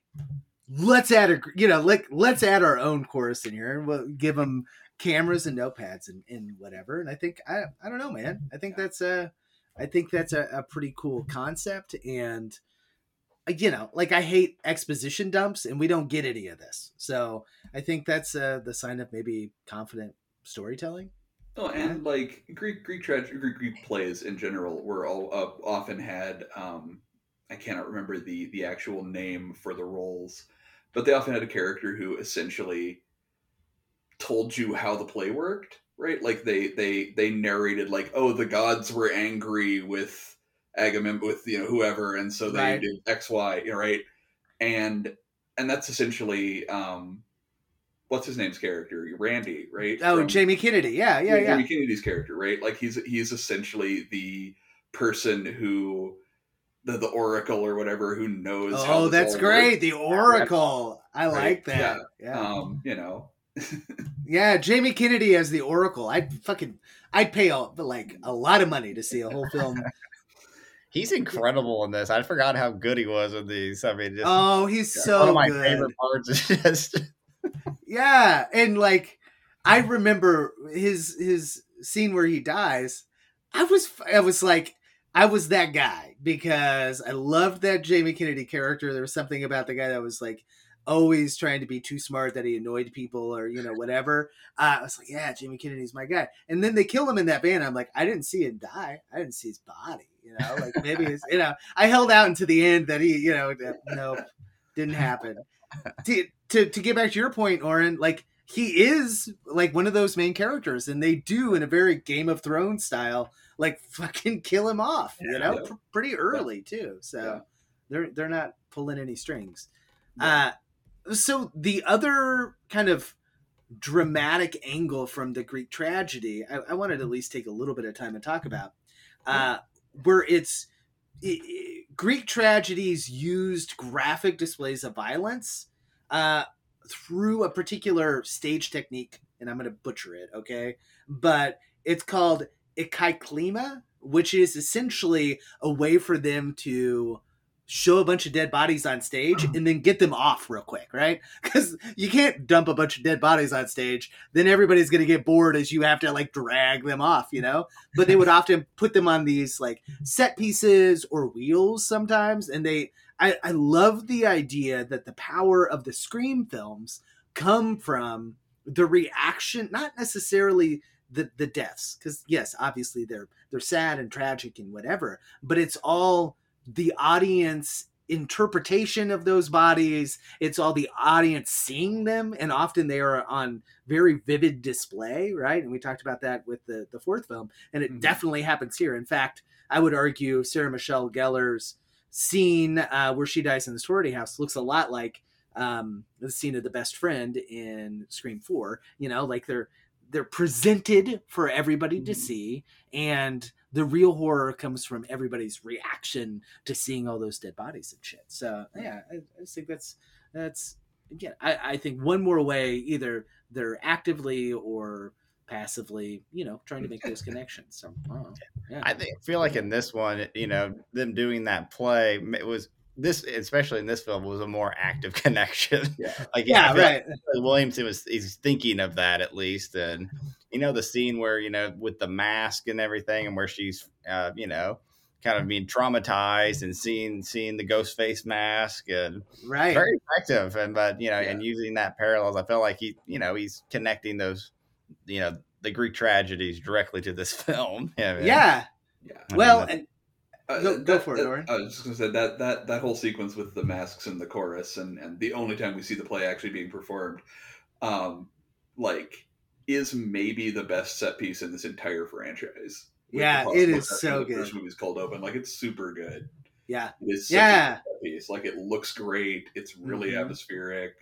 let's add a, you know, like let's add our own chorus in here, and we'll give them cameras and notepads and, and whatever." And I think I, I don't know, man. I think that's a, I think that's a, a pretty cool concept, and uh, you know, like I hate exposition dumps, and we don't get any of this. So I think that's uh, the sign of maybe confident storytelling. Oh, and like Greek Greek tragedy, Greek, plays in general were all uh, often had. Um, I cannot remember the the actual name for the roles, but they often had a character who essentially told you how the play worked. Right, like they they they narrated like, oh, the gods were angry with Agamemnon with you know whoever, and so they Right. did X Y. You know, right, and and that's essentially um, what's his name's character, Randy, right? Oh, From- Jamie Kennedy, yeah, yeah, yeah. Jamie Kennedy's character, right? Like he's he's essentially the person who the the oracle or whatever who knows. Oh, this that's great. works, The Oracle. I right? like that. Yeah. Yeah. Um, you know, Yeah, Jamie Kennedy as the Oracle. I'd fucking I'd pay a, like a lot of money to see a whole film. He's incredible in this. I forgot how good he was in these. I mean, just oh, he's so one of my good. favorite parts is just Yeah, and like I remember his his scene where he dies. I was I was like I was that guy because I loved that Jamie Kennedy character. There was something about the guy that was like always trying to be too smart that he annoyed people or you know whatever. Uh, I was like, yeah, Jamie Kennedy's my guy. And then they kill him in that van. I'm like, I didn't see him die. I didn't see his body. You know, like maybe it's, you know, I held out until the end that he, you know, that, no, didn't happen. to, to to get back to your point, Oren, like he is like one of those main characters, and they do in a very Game of Thrones style, like fucking kill him off, you know, Yeah. pr- pretty early too. So Yeah. they're they're not pulling any strings. Uh, so the other kind of dramatic angle from the Greek tragedy, I, I wanted to at least take a little bit of time to talk about, uh, where it's i i- Greek tragedies used graphic displays of violence uh, through a particular stage technique, and I'm going to butcher it, okay? But it's called ekkyklema, which is essentially a way for them to show a bunch of dead bodies on stage uh-huh. and then get them off real quick, right? Because you can't dump a bunch of dead bodies on stage. Then everybody's going to get bored as you have to like drag them off, you know? But they would often put them on these like set pieces or wheels sometimes. And they, I, I love the idea that the power of the Scream films come from the reaction, not necessarily the the deaths because yes obviously they're they're sad and tragic and whatever but it's all the audience interpretation of those bodies it's all the audience seeing them and often they are on very vivid display right and we talked about that with the the fourth film and it mm-hmm. definitely happens here in fact i would argue sarah michelle gellar's scene uh, where she dies in the sorority house looks a lot like um, the scene of the best friend in scream 4 you know like they're they're presented for everybody to mm-hmm. see and the real horror comes from everybody's reaction to seeing all those dead bodies and shit so yeah i, I think that's that's again I, I think one more way either they're actively or passively you know trying to make those connections so yeah. i think feel like in this one you know them doing that play it was this, especially in this film, was a more active connection. Yeah, like yeah, right. Like Williamson was he's thinking of that at least, and you know the scene where you know with the mask and everything, and where she's uh, you know kind of being traumatized and seeing seeing the ghost face mask and right very effective and but you know yeah. and using that parallels i felt like he you know he's connecting those you know the greek tragedies directly to this film yeah yeah, yeah. well and uh, go, go for it, Doran. I was just going to say that that that whole sequence with the masks and the chorus, and and the only time we see the play actually being performed, um, like, is maybe the best set piece in this entire franchise. Yeah, it is so good. First movie's cold open, like it's super good. Yeah, it is. yeah, piece. Like it looks great. It's really mm-hmm. atmospheric.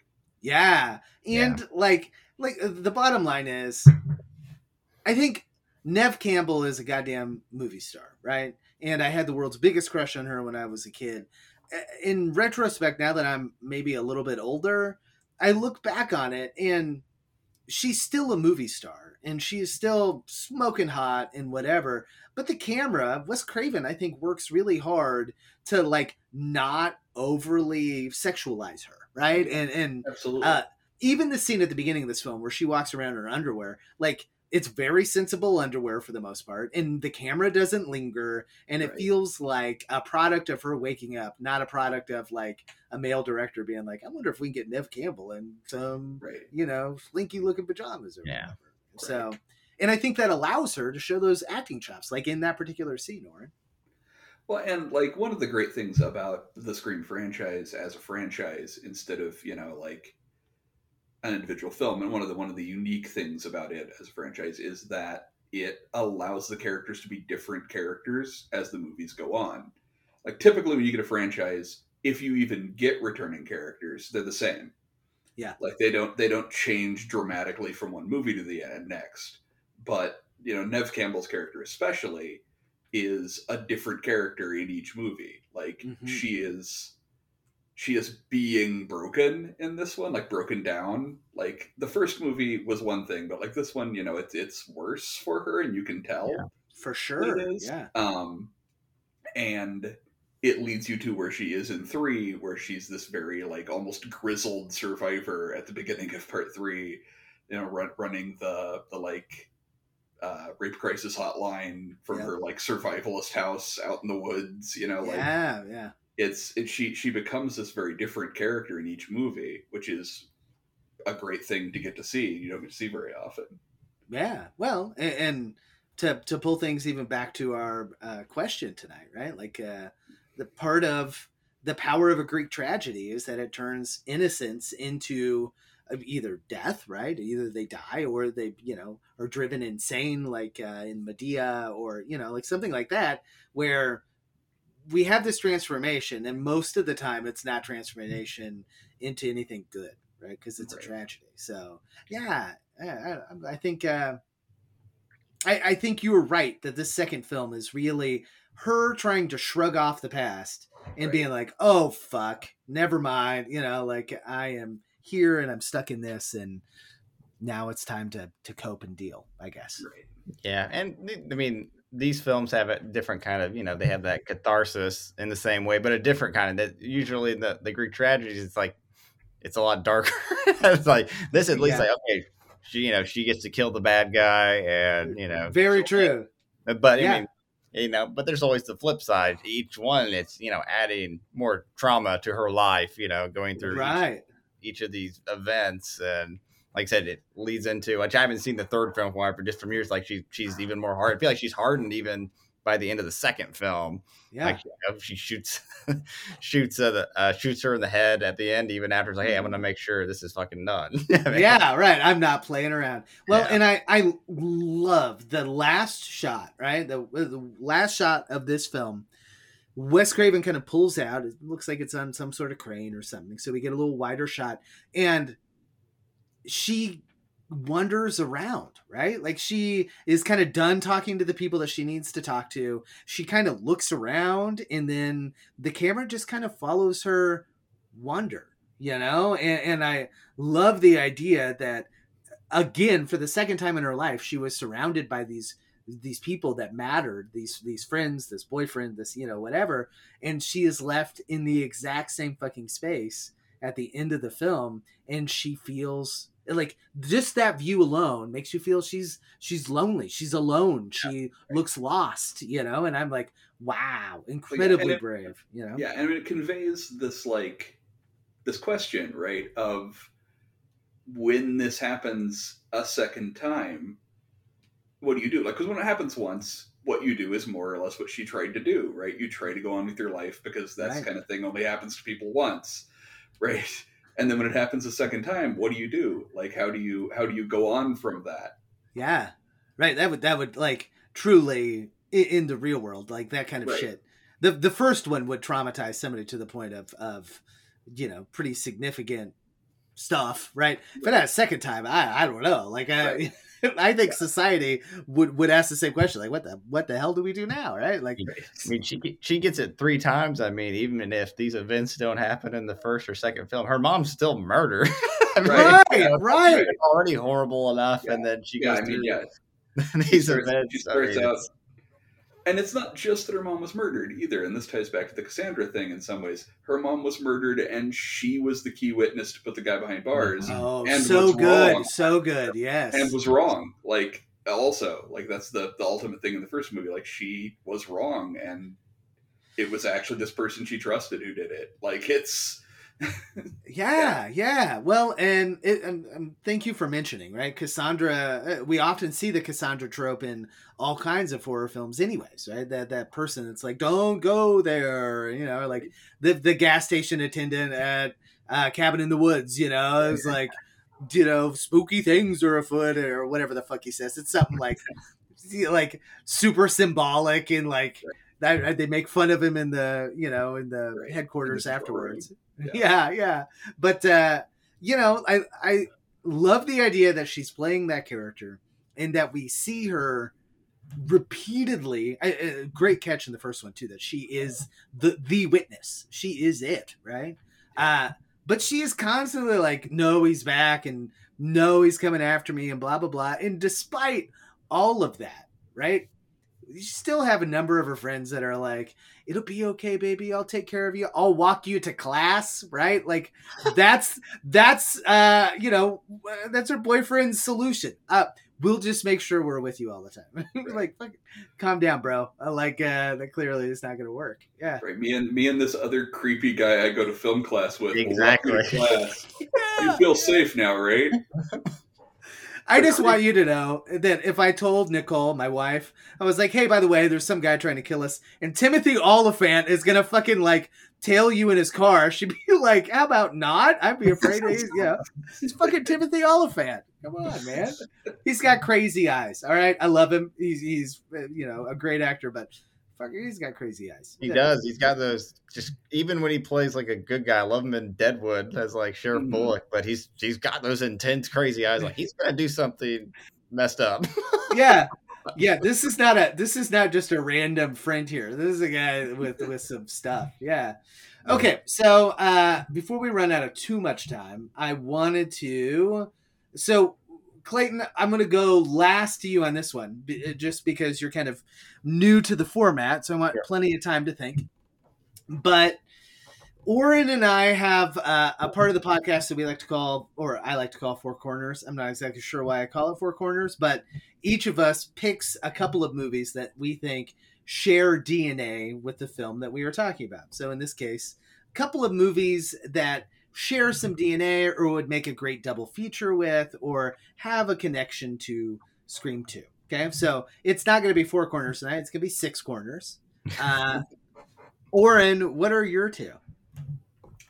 Yeah, and yeah. like like uh, the bottom line is, I think Neve Campbell is a goddamn movie star, right? And I had the world's biggest crush on her when I was a kid. In retrospect, now that I'm maybe a little bit older, I look back on it and she's still a movie star and she's still smoking hot and whatever. But the camera, Wes Craven, I think, works really hard to like not overly sexualize her, right? And and absolutely. Uh, even the scene at the beginning of this film where she walks around in her underwear, like it's very sensible underwear for the most part and the camera doesn't linger and it feels like a product of her waking up not a product of like a male director being like i wonder if we can get neve campbell in some right. you know slinky looking pajamas or yeah. whatever so and i think that allows her to show those acting chops like in that particular scene Oren. well and like one of the great things about the scream franchise as a franchise instead of you know like an individual film. And one of the one of the unique things about it as a franchise is that it allows the characters to be different characters as the movies go on. Like typically when you get a franchise, if you even get returning characters, they're the same. Yeah. Like they don't they don't change dramatically from one movie to the next. But, you know, Neve Campbell's character especially is a different character in each movie. Like mm-hmm. she is she is being broken in this one, like broken down. Like the first movie was one thing, but like this one, you know, it's it's worse for her, and you can tell yeah, for sure. It is. Yeah. Um, and it leads you to where she is in three, where she's this very like almost grizzled survivor at the beginning of part three. You know, run, running the the like uh, rape crisis hotline from yeah. her like survivalist house out in the woods. You know, like yeah, yeah it's it, she she becomes this very different character in each movie, which is a great thing to get to see. You don't get to see very often. Yeah, well, and, and to to pull things even back to our uh, question tonight, right? Like uh, the part of the power of a Greek tragedy is that it turns innocence into uh, either death, right? Either they die or they, you know, are driven insane, like uh, in Medea, or you know, like something like that, where we have this transformation, and most of the time it's not transformation into anything good, right? Because it's right. a tragedy. So yeah, I, I think uh, I, I think you were right that this second film is really her trying to shrug off the past and right. being like, "Oh fuck, never mind," you know, like I am here and I'm stuck in this, and now it's time to to cope and deal. I guess. Right. Yeah, and I mean, these films have a different kind of, you know, they have that catharsis in the same way, but a different kind of that usually the, the Greek tragedies, it's like it's a lot darker. it's like this at least Yeah. like okay, she you know, she gets to kill the bad guy and you know Very true. Uh, but Yeah. I mean you know, but there's always the flip side. Each one it's, you know, adding more trauma to her life, you know, going through each Right. each of these events and like I said, it leads into which I haven't seen the third film for her, but just from years, like she she's even more hard. I feel like she's hardened even by the end of the second film. Yeah. Like you know, she shoots shoots uh, the, uh, shoots her in the head at the end, even after it's like, hey, I'm gonna make sure this is fucking done. yeah, right. I'm not playing around. Well, Yeah. and I I love the last shot, right? The the last shot of this film. Wes Craven kind of pulls out. It looks like it's on some sort of crane or something. So we get a little wider shot, and she wanders around, right? Like she is kind of done talking to the people that she needs to talk to. She kind of looks around, and then the camera just kind of follows her wander, you know? And, and I love the idea that, again, for the second time in her life, she was surrounded by these these people that mattered these these friends this boyfriend this you know whatever and she is left in the exact same fucking space at the end of the film and she feels like just that view alone makes you feel she's she's lonely she's alone she looks lost you know and i'm like wow incredibly it- brave you know Yeah, and it conveys this like this question, right? Of when this happens a second time, what do you do? Like, because when it happens once, what you do is more or less what she tried to do, right? You try to go on with your life because that Right. kind of thing only happens to people once, right? And then when it happens a second time, what do you do? Like, how do you how do you go on from that? Yeah, right. That would that would like truly in the real world, like that kind of Right. shit. The the first one would traumatize somebody to the point of of you know pretty significant stuff, right? But at a second time, I I don't know. Like I I think society would would ask the same question, like what the what the hell do we do now, right? Like I mean, she she gets it three times. I mean, even if these events don't happen in the first or second film, her mom's still murdered. I mean, Right, you know, right. Already horrible enough, and then she Yeah, goes I mean, through yeah. these starts- events. she I starts mean, out- it's- And it's not just that her mom was murdered either, and this ties back to the Cassandra thing in some ways. Her mom was murdered, and she was the key witness to put the guy behind bars. oh, and so good, wrong. so good, yes. and was wrong. Like also, like that's the the ultimate thing in the first movie. Like she was wrong, and it was actually this person she trusted who did it. Like it's Yeah, yeah. Well, and, it, and, and thank you for mentioning, right? Cassandra. uh, We often see the Cassandra trope in all kinds of horror films, anyways, right? That that person that's like, "Don't go there," you know, like the the gas station attendant at uh, Cabin in the Woods. You know, it's like, you know, spooky things are afoot, or whatever the fuck he says. It's something like, like super symbolic and like. That, they make fun of him in the you know in the headquarters afterwards Yeah. yeah yeah. But uh you know i i love the idea that she's playing that character and that we see her repeatedly a, a great catch in the first one too that she is the the witness. She is it right? Uh but she is constantly like no he's back and no he's coming after me and blah blah blah. And despite all of that right you still have a number of her friends that are like it'll be okay baby i'll take care of you i'll walk you to class right like that's that's uh you know uh, that's her boyfriend's solution uh we'll just make sure we're with you all the time like fuck, calm down bro Uh, like uh that clearly is not gonna work yeah right. Me and me and this other creepy guy I go to film class with. will walk you to Exactly. class. You feel safe now, right? I just want you to know that if I told Nicole, my wife, I was like, "Hey, by the way, there's some guy trying to kill us, and Timothy Olyphant is gonna fucking like tail you in his car," she'd be like, "How about not?" I'd be afraid. Know, he's fucking Timothy Olyphant. Come on, man. He's got crazy eyes. All right, I love him. He's he's uh, you know a great actor, but he's got crazy eyes. He does. He's got those. Just even when he plays like a good guy, I love him in Deadwood as like Sheriff Mhm. Bullock, but he's he's got those intense, crazy eyes. Like he's gonna do something messed up. yeah yeah this is not a this is not just a random friend here this is a guy with with some stuff yeah okay so uh before we run out of too much time i wanted to so Clayton, I'm going to go last to you on this one, b- uh, just because you're kind of new to the format, so I want plenty of time to think. But Oren and I have uh, a part of the podcast that we like to call, or I like to call Four Corners. I'm not exactly sure why I call it Four Corners, but each of us picks a couple of movies that we think share DNA with the film that we are talking about. So in this case, a couple of movies that share some DNA or would make a great double feature with or have a connection to Scream 2. Okay, so it's not going to be four corners tonight, it's going to be six corners. Uh, Oren, what are your two?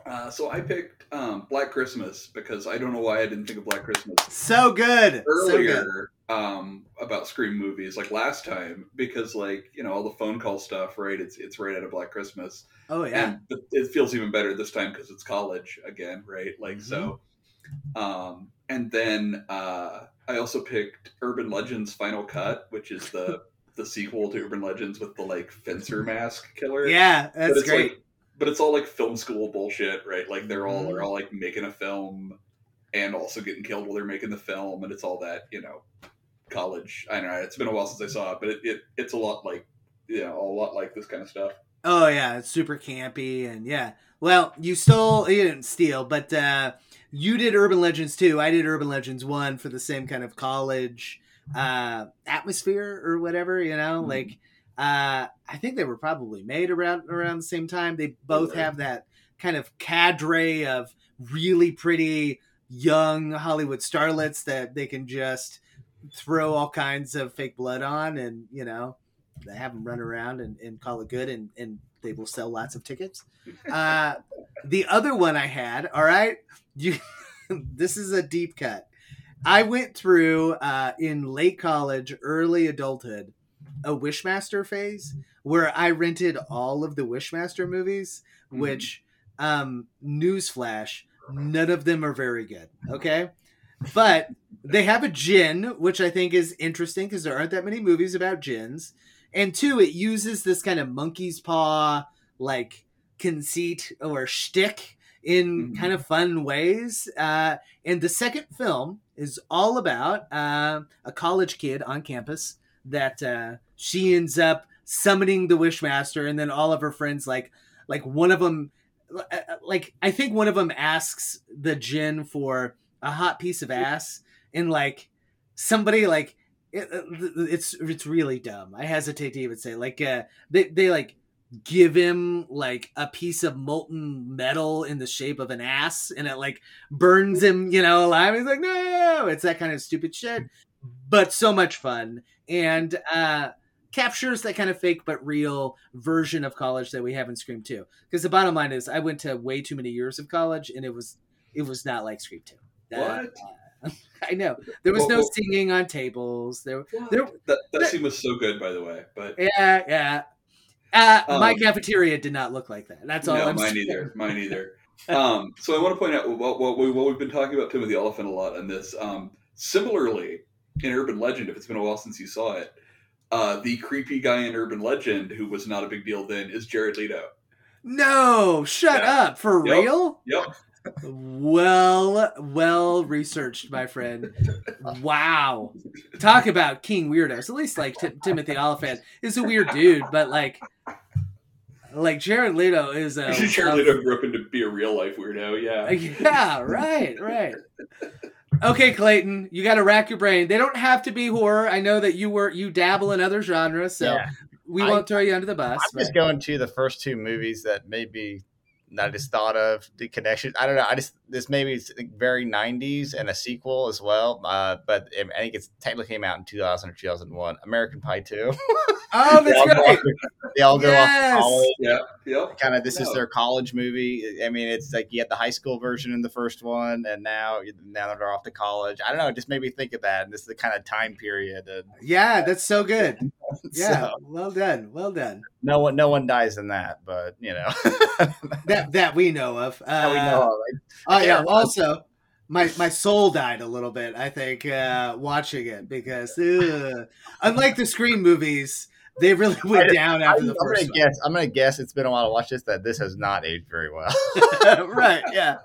Uh, so I picked um, Black Christmas because I don't know why I didn't think of Black Christmas So good. So good. earlier um, about Scream movies, like last time, because like you know all the phone call stuff, right? It's it's right out of Black Christmas. Oh yeah. and it- feels even better this time because it's college again, right? Like so. Um, and then uh, I also picked Urban Legends Final Cut, which is the the sequel to Urban Legends with the like fencer mask killer. Yeah, that's great. like- but it's all like film school bullshit, right? Like they're all Mhm. they're all like making a film and also getting killed while they're making the film, and it's all that you know college. I don't know. It's been a while since I saw it, but it, it it's a lot like you know a lot like this kind of stuff. Oh yeah, it's super campy and yeah. Well, you stole you didn't steal, but uh you did Urban Legends 2. I did Urban Legends 1 for the same kind of college uh atmosphere or whatever, you know? Like uh I think they were probably made around around the same time. They both have that kind of cadre of really pretty young Hollywood starlets that they can just throw all kinds of fake blood on and, you know, have them run around and, and call it good and, and they will sell lots of tickets. Uh, the other one I had, all right, you, this is a deep cut. I went through uh, in late college, early adulthood, a Wishmaster phase where I rented all of the Wishmaster movies, which, um, newsflash, none of them are very good. Okay. But they have a djinn, which I think is interesting because there aren't that many movies about djinns. And two, it uses this kind of monkey's paw like conceit or shtick in kind of fun ways. Uh, and the second film is all about uh, a college kid on campus that uh, she ends up summoning the Wishmaster, and then all of her friends like like one of them like I think one of them asks the djinn for a hot piece of ass, and like somebody like it, it's it's really dumb. I hesitate to even say like uh, they they like give him like a piece of molten metal in the shape of an ass, and it like burns him, you know, alive. He's like, no, it's that kind of stupid shit, but so much fun and uh, captures that kind of fake but real version of college that we have in Scream Two. Because the bottom line is, I went to way too many years of college, and it was it was not like Scream Two. Uh, What? I know there was Well, no well- singing on tables. There, there, That that scene was so good, by the way. But yeah, yeah. Uh, my Um, cafeteria did not look like that. That's all. no, I'm mine saying. either. Mine either. Um, so I want to point out what, what, we, what we've been talking about Timothy Olyphant a lot on this. Um, similarly, in Urban Legend, if it's been a while since you saw it, uh, the creepy guy in Urban Legend who was not a big deal then is Jared Leto. No, shut up. For Yep. real? Yep. Well, well researched, my friend. Wow. Talk about King weirdos. At least like Ti- Timothy Olyphant is a weird dude, but like, like Jared Leto is a Jared Leto grew up into be a real life weirdo. Yeah. Uh, yeah, right, right. Okay, Clayton, you got to rack your brain. They don't have to be horror. I know that you were you dabble in other genres, so Yeah. we I- won't throw you under the bus. I'm just going to the first two movies that maybe I just thought of the connection. I don't know. I just this maybe is very '90s and a sequel as well. Uh, but I think it's technically came out in 2000 or 2001. American Pie 2. Oh, They that's all go great. off to- They all go off Yes. to college. Yeah. Yep. Kind of. This is their college movie. I mean, it's like you had the high school version in the first one, and now now they're off to college. I don't know. It just made me think of that. And this is the kind of time period. And Yeah, that's so good. Yeah, so, well done, well done. no one no one dies in that, but you know. That that we know of. Uh, That we know of. I- Oh I yeah. Also, my my soul died a little bit. I think uh, watching it because ugh. unlike the Scream movies, they really went I- down I, after am the first gonna guess. I'm gonna guess it's been a while to watch this. That this has not aged very well. right? Yeah,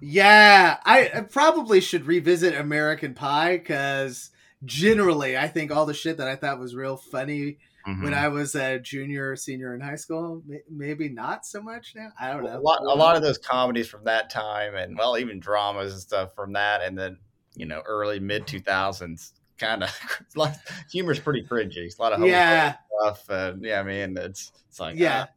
yeah. I, I probably should revisit American Pie because generally, I think all the shit that I thought was real funny Mm-hmm. when I was a junior or senior in high school, may- maybe not so much now. I don't know. a lot, a lot of those comedies from that time, and well, even dramas and stuff from that, and then you know, early mid two thousands, kind of like humor's pretty cringy. It's a lot of Yeah. stuff, and yeah, I mean, it's it's like Yeah. ah.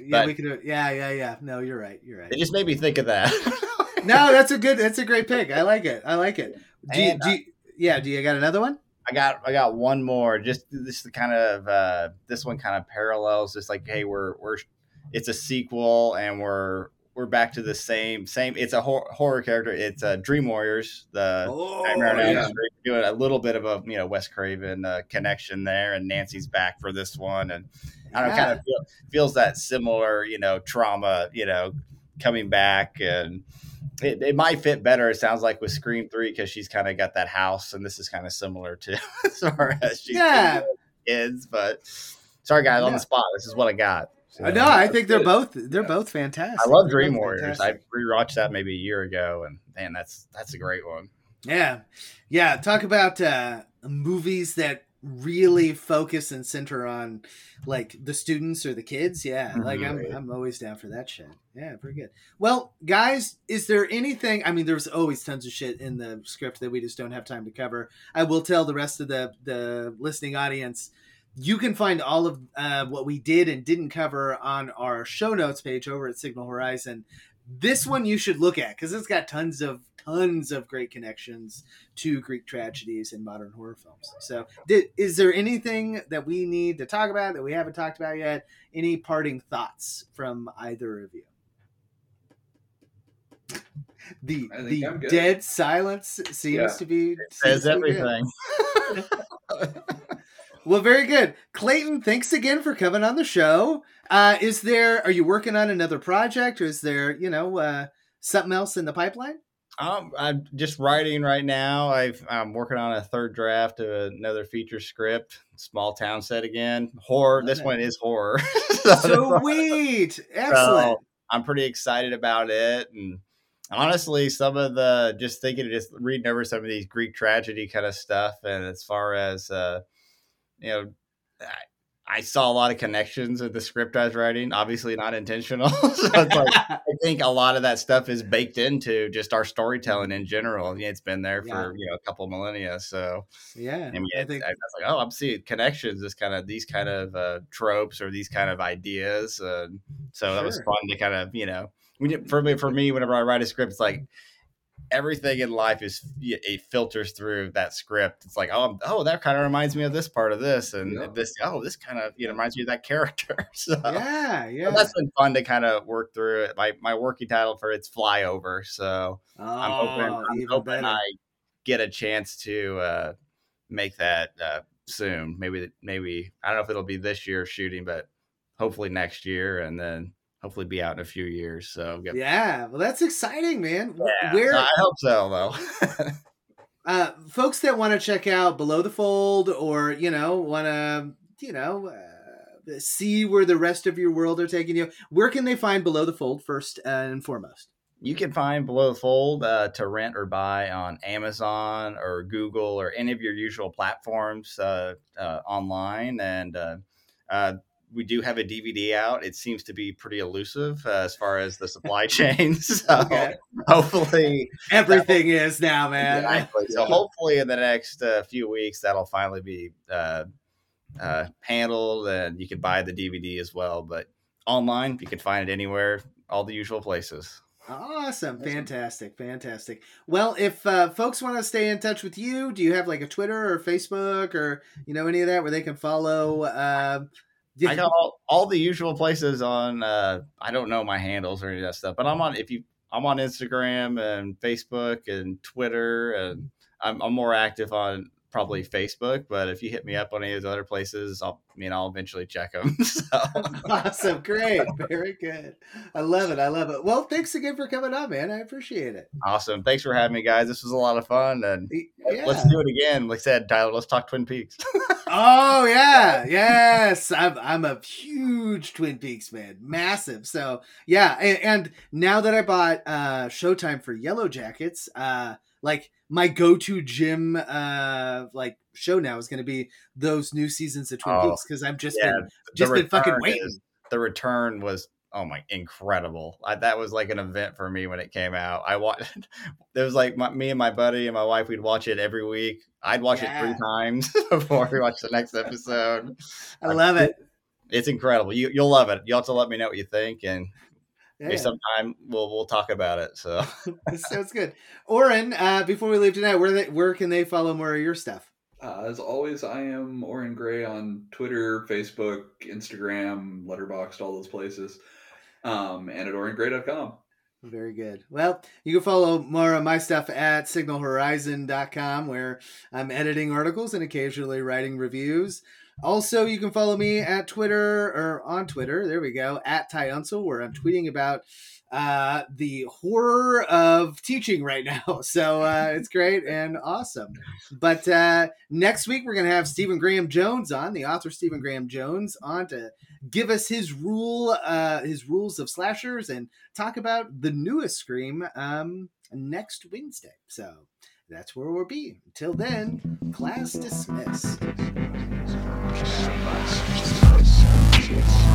Yeah, we could. Yeah, yeah, yeah. No, you're right. You're right. it just made me think of that. no, that's a good. That's a great pick. I like it. I like it. Do you, do you, yeah. Do you got another one? I got I got one more. Just this is kind of uh, this one kind of parallels. Just like hey, we're we're it's a sequel and we're we're back to the same same. It's a hor- horror character. It's uh, Dream Warriors. The Oh, Nightmare on yeah. Doing a little bit of a you know Wes Craven uh, connection there, and Nancy's back for this one, and I don't know, kind of feel, feels that similar you know trauma you know coming back and. It, it might fit better. It sounds like with Scream Three because she's kind of got that house, and this is kind of similar to as far as she's Yeah. kids. But sorry, guys, on the spot. This is what I got. So, no, I think they're both. They're both fantastic. I love They're Dream Warriors. fantastic. I rewatched that maybe a year ago, and man, that's that's a great one. Yeah, yeah. Talk about uh, movies that really focus and center on like the students or the kids. Yeah, like I'm. I'm always down for that shit. Yeah, very good. Well, guys, is there anything? I mean, there's always tons of shit in the script that we just don't have time to cover. I will tell the rest of the the listening audience. You can find all of uh, what we did and didn't cover on our show notes page over at Signal Horizon. This one you should look at because it's got tons of tons of great connections to Greek tragedies and modern horror films. So, did, is there anything that we need to talk about that we haven't talked about yet? Any parting thoughts from either of you? The the dead silence seems Yeah. to be Says seems to be good. everything. Well, very good, Clayton. Thanks again for coming on the show. Uh, is there? Are you working on another project, or is there, you know, uh, something else in the pipeline? Um, I'm just writing right now. I've, I'm working on a third draft of another feature script. Small town set again. Horror. This one is horror. So- Sweet, excellent. so I'm pretty excited about it. And honestly, some of the just thinking, just reading over some of these Greek tragedy kind of stuff, and as far as uh, you know, I, I saw a lot of connections with the script I was writing. Obviously, not intentional. so it's like I think a lot of that stuff is baked into just our storytelling in general. Yeah, It's been there for Yeah. you know a couple millennia. So yeah, I mean, I think I, was like, oh, I'm seeing connections, this kind of these kind of uh, tropes or these kind of ideas. Uh, so that was fun to kind of you know, for me for me whenever I write a script, it's like everything in life is it filters through that script. It's like oh oh that kind of reminds me of this part of this and Yeah. this oh this kind of you know reminds me of that character. so yeah, so yeah. that's been fun to kind of work through it. My my working title for it's flyover. So I'm hoping, Oh, I'm hoping better. I get a chance to uh, make that uh, soon. Maybe, maybe I don't know if it'll be this year shooting, but hopefully next year, and then hopefully be out in a few years. So Yeah, well, that's exciting, man. Yeah, Where I hope so, though. uh, folks that want to check out Below the Fold, or you know, want to, you know, uh, see where the rest of your world are taking you, where can they find Below the Fold first and foremost? you can find Below the Fold uh, to rent or buy on Amazon or Google or any of your usual platforms uh, uh, online. And uh, uh, we do have a DVD out. It seems to be pretty elusive uh, as far as the supply chain. So Okay. hopefully, Everything is now, man. Exactly. So hopefully, in the next uh, few weeks, that'll finally be uh, uh, handled, and you can buy the DVD as well. But online, you can find it anywhere, all the usual places. Awesome. Fantastic. Fantastic. Well, if uh, folks want to stay in touch with you, do you have like a Twitter or Facebook or, you know, any of that where they can follow? Uh, I got all, all the usual places on. Uh, I don't know my handles or any of that stuff, but I'm on. If you, I'm on Instagram and Facebook and Twitter, and I'm, I'm more active on probably Facebook, but if you hit me up on any of those other places, I'll I mean I'll eventually check them. so. awesome, great, very good. I love it. I love it. Well, thanks again for coming on, man. I appreciate it. Awesome. Thanks for having me, guys. This was a lot of fun, and yeah. let's do it again. Like I said, Tyler, let's talk Twin Peaks. oh yeah, yes. I'm I'm a huge Twin Peaks fan, massive. So yeah, and, and now that I bought uh Showtime for Yellowjackets, uh like my go-to gym uh like show now is going to be those new seasons of Twin Oh, Peaks because I've just yeah, been just been fucking waiting. is- the return was oh my incredible. I, that was like an event for me when it came out. I watched. There was like my, me and my buddy and my wife. We'd watch it every week. I'd watch it three times before we watch the next episode. I love it. It's incredible. You you'll love it. You'll have to let me know what you think, and Yeah. sometime we'll we'll talk about it. So Sounds good. Oren, uh, before we leave tonight, where they, where can they follow more of your stuff? Uh, as always, I am Oren Gray on Twitter, Facebook, Instagram, Letterboxd, all those places, um, and at orengray.com. Very good. Well, you can follow more of my stuff at signalhorizon.com where I'm editing articles and occasionally writing reviews. Also, you can follow me at Twitter or on Twitter. There we go. At Ty Unsel, where I'm tweeting about uh, the horror of teaching right now. So uh, it's great and awesome. But uh, next week, we're going to have Stephen Graham Jones on, the author Stephen Graham Jones, on to give us his rule, uh, his rules of slashers, and talk about the newest Scream um, next Wednesday. So that's where we'll be. Until then, class dismissed appreciates.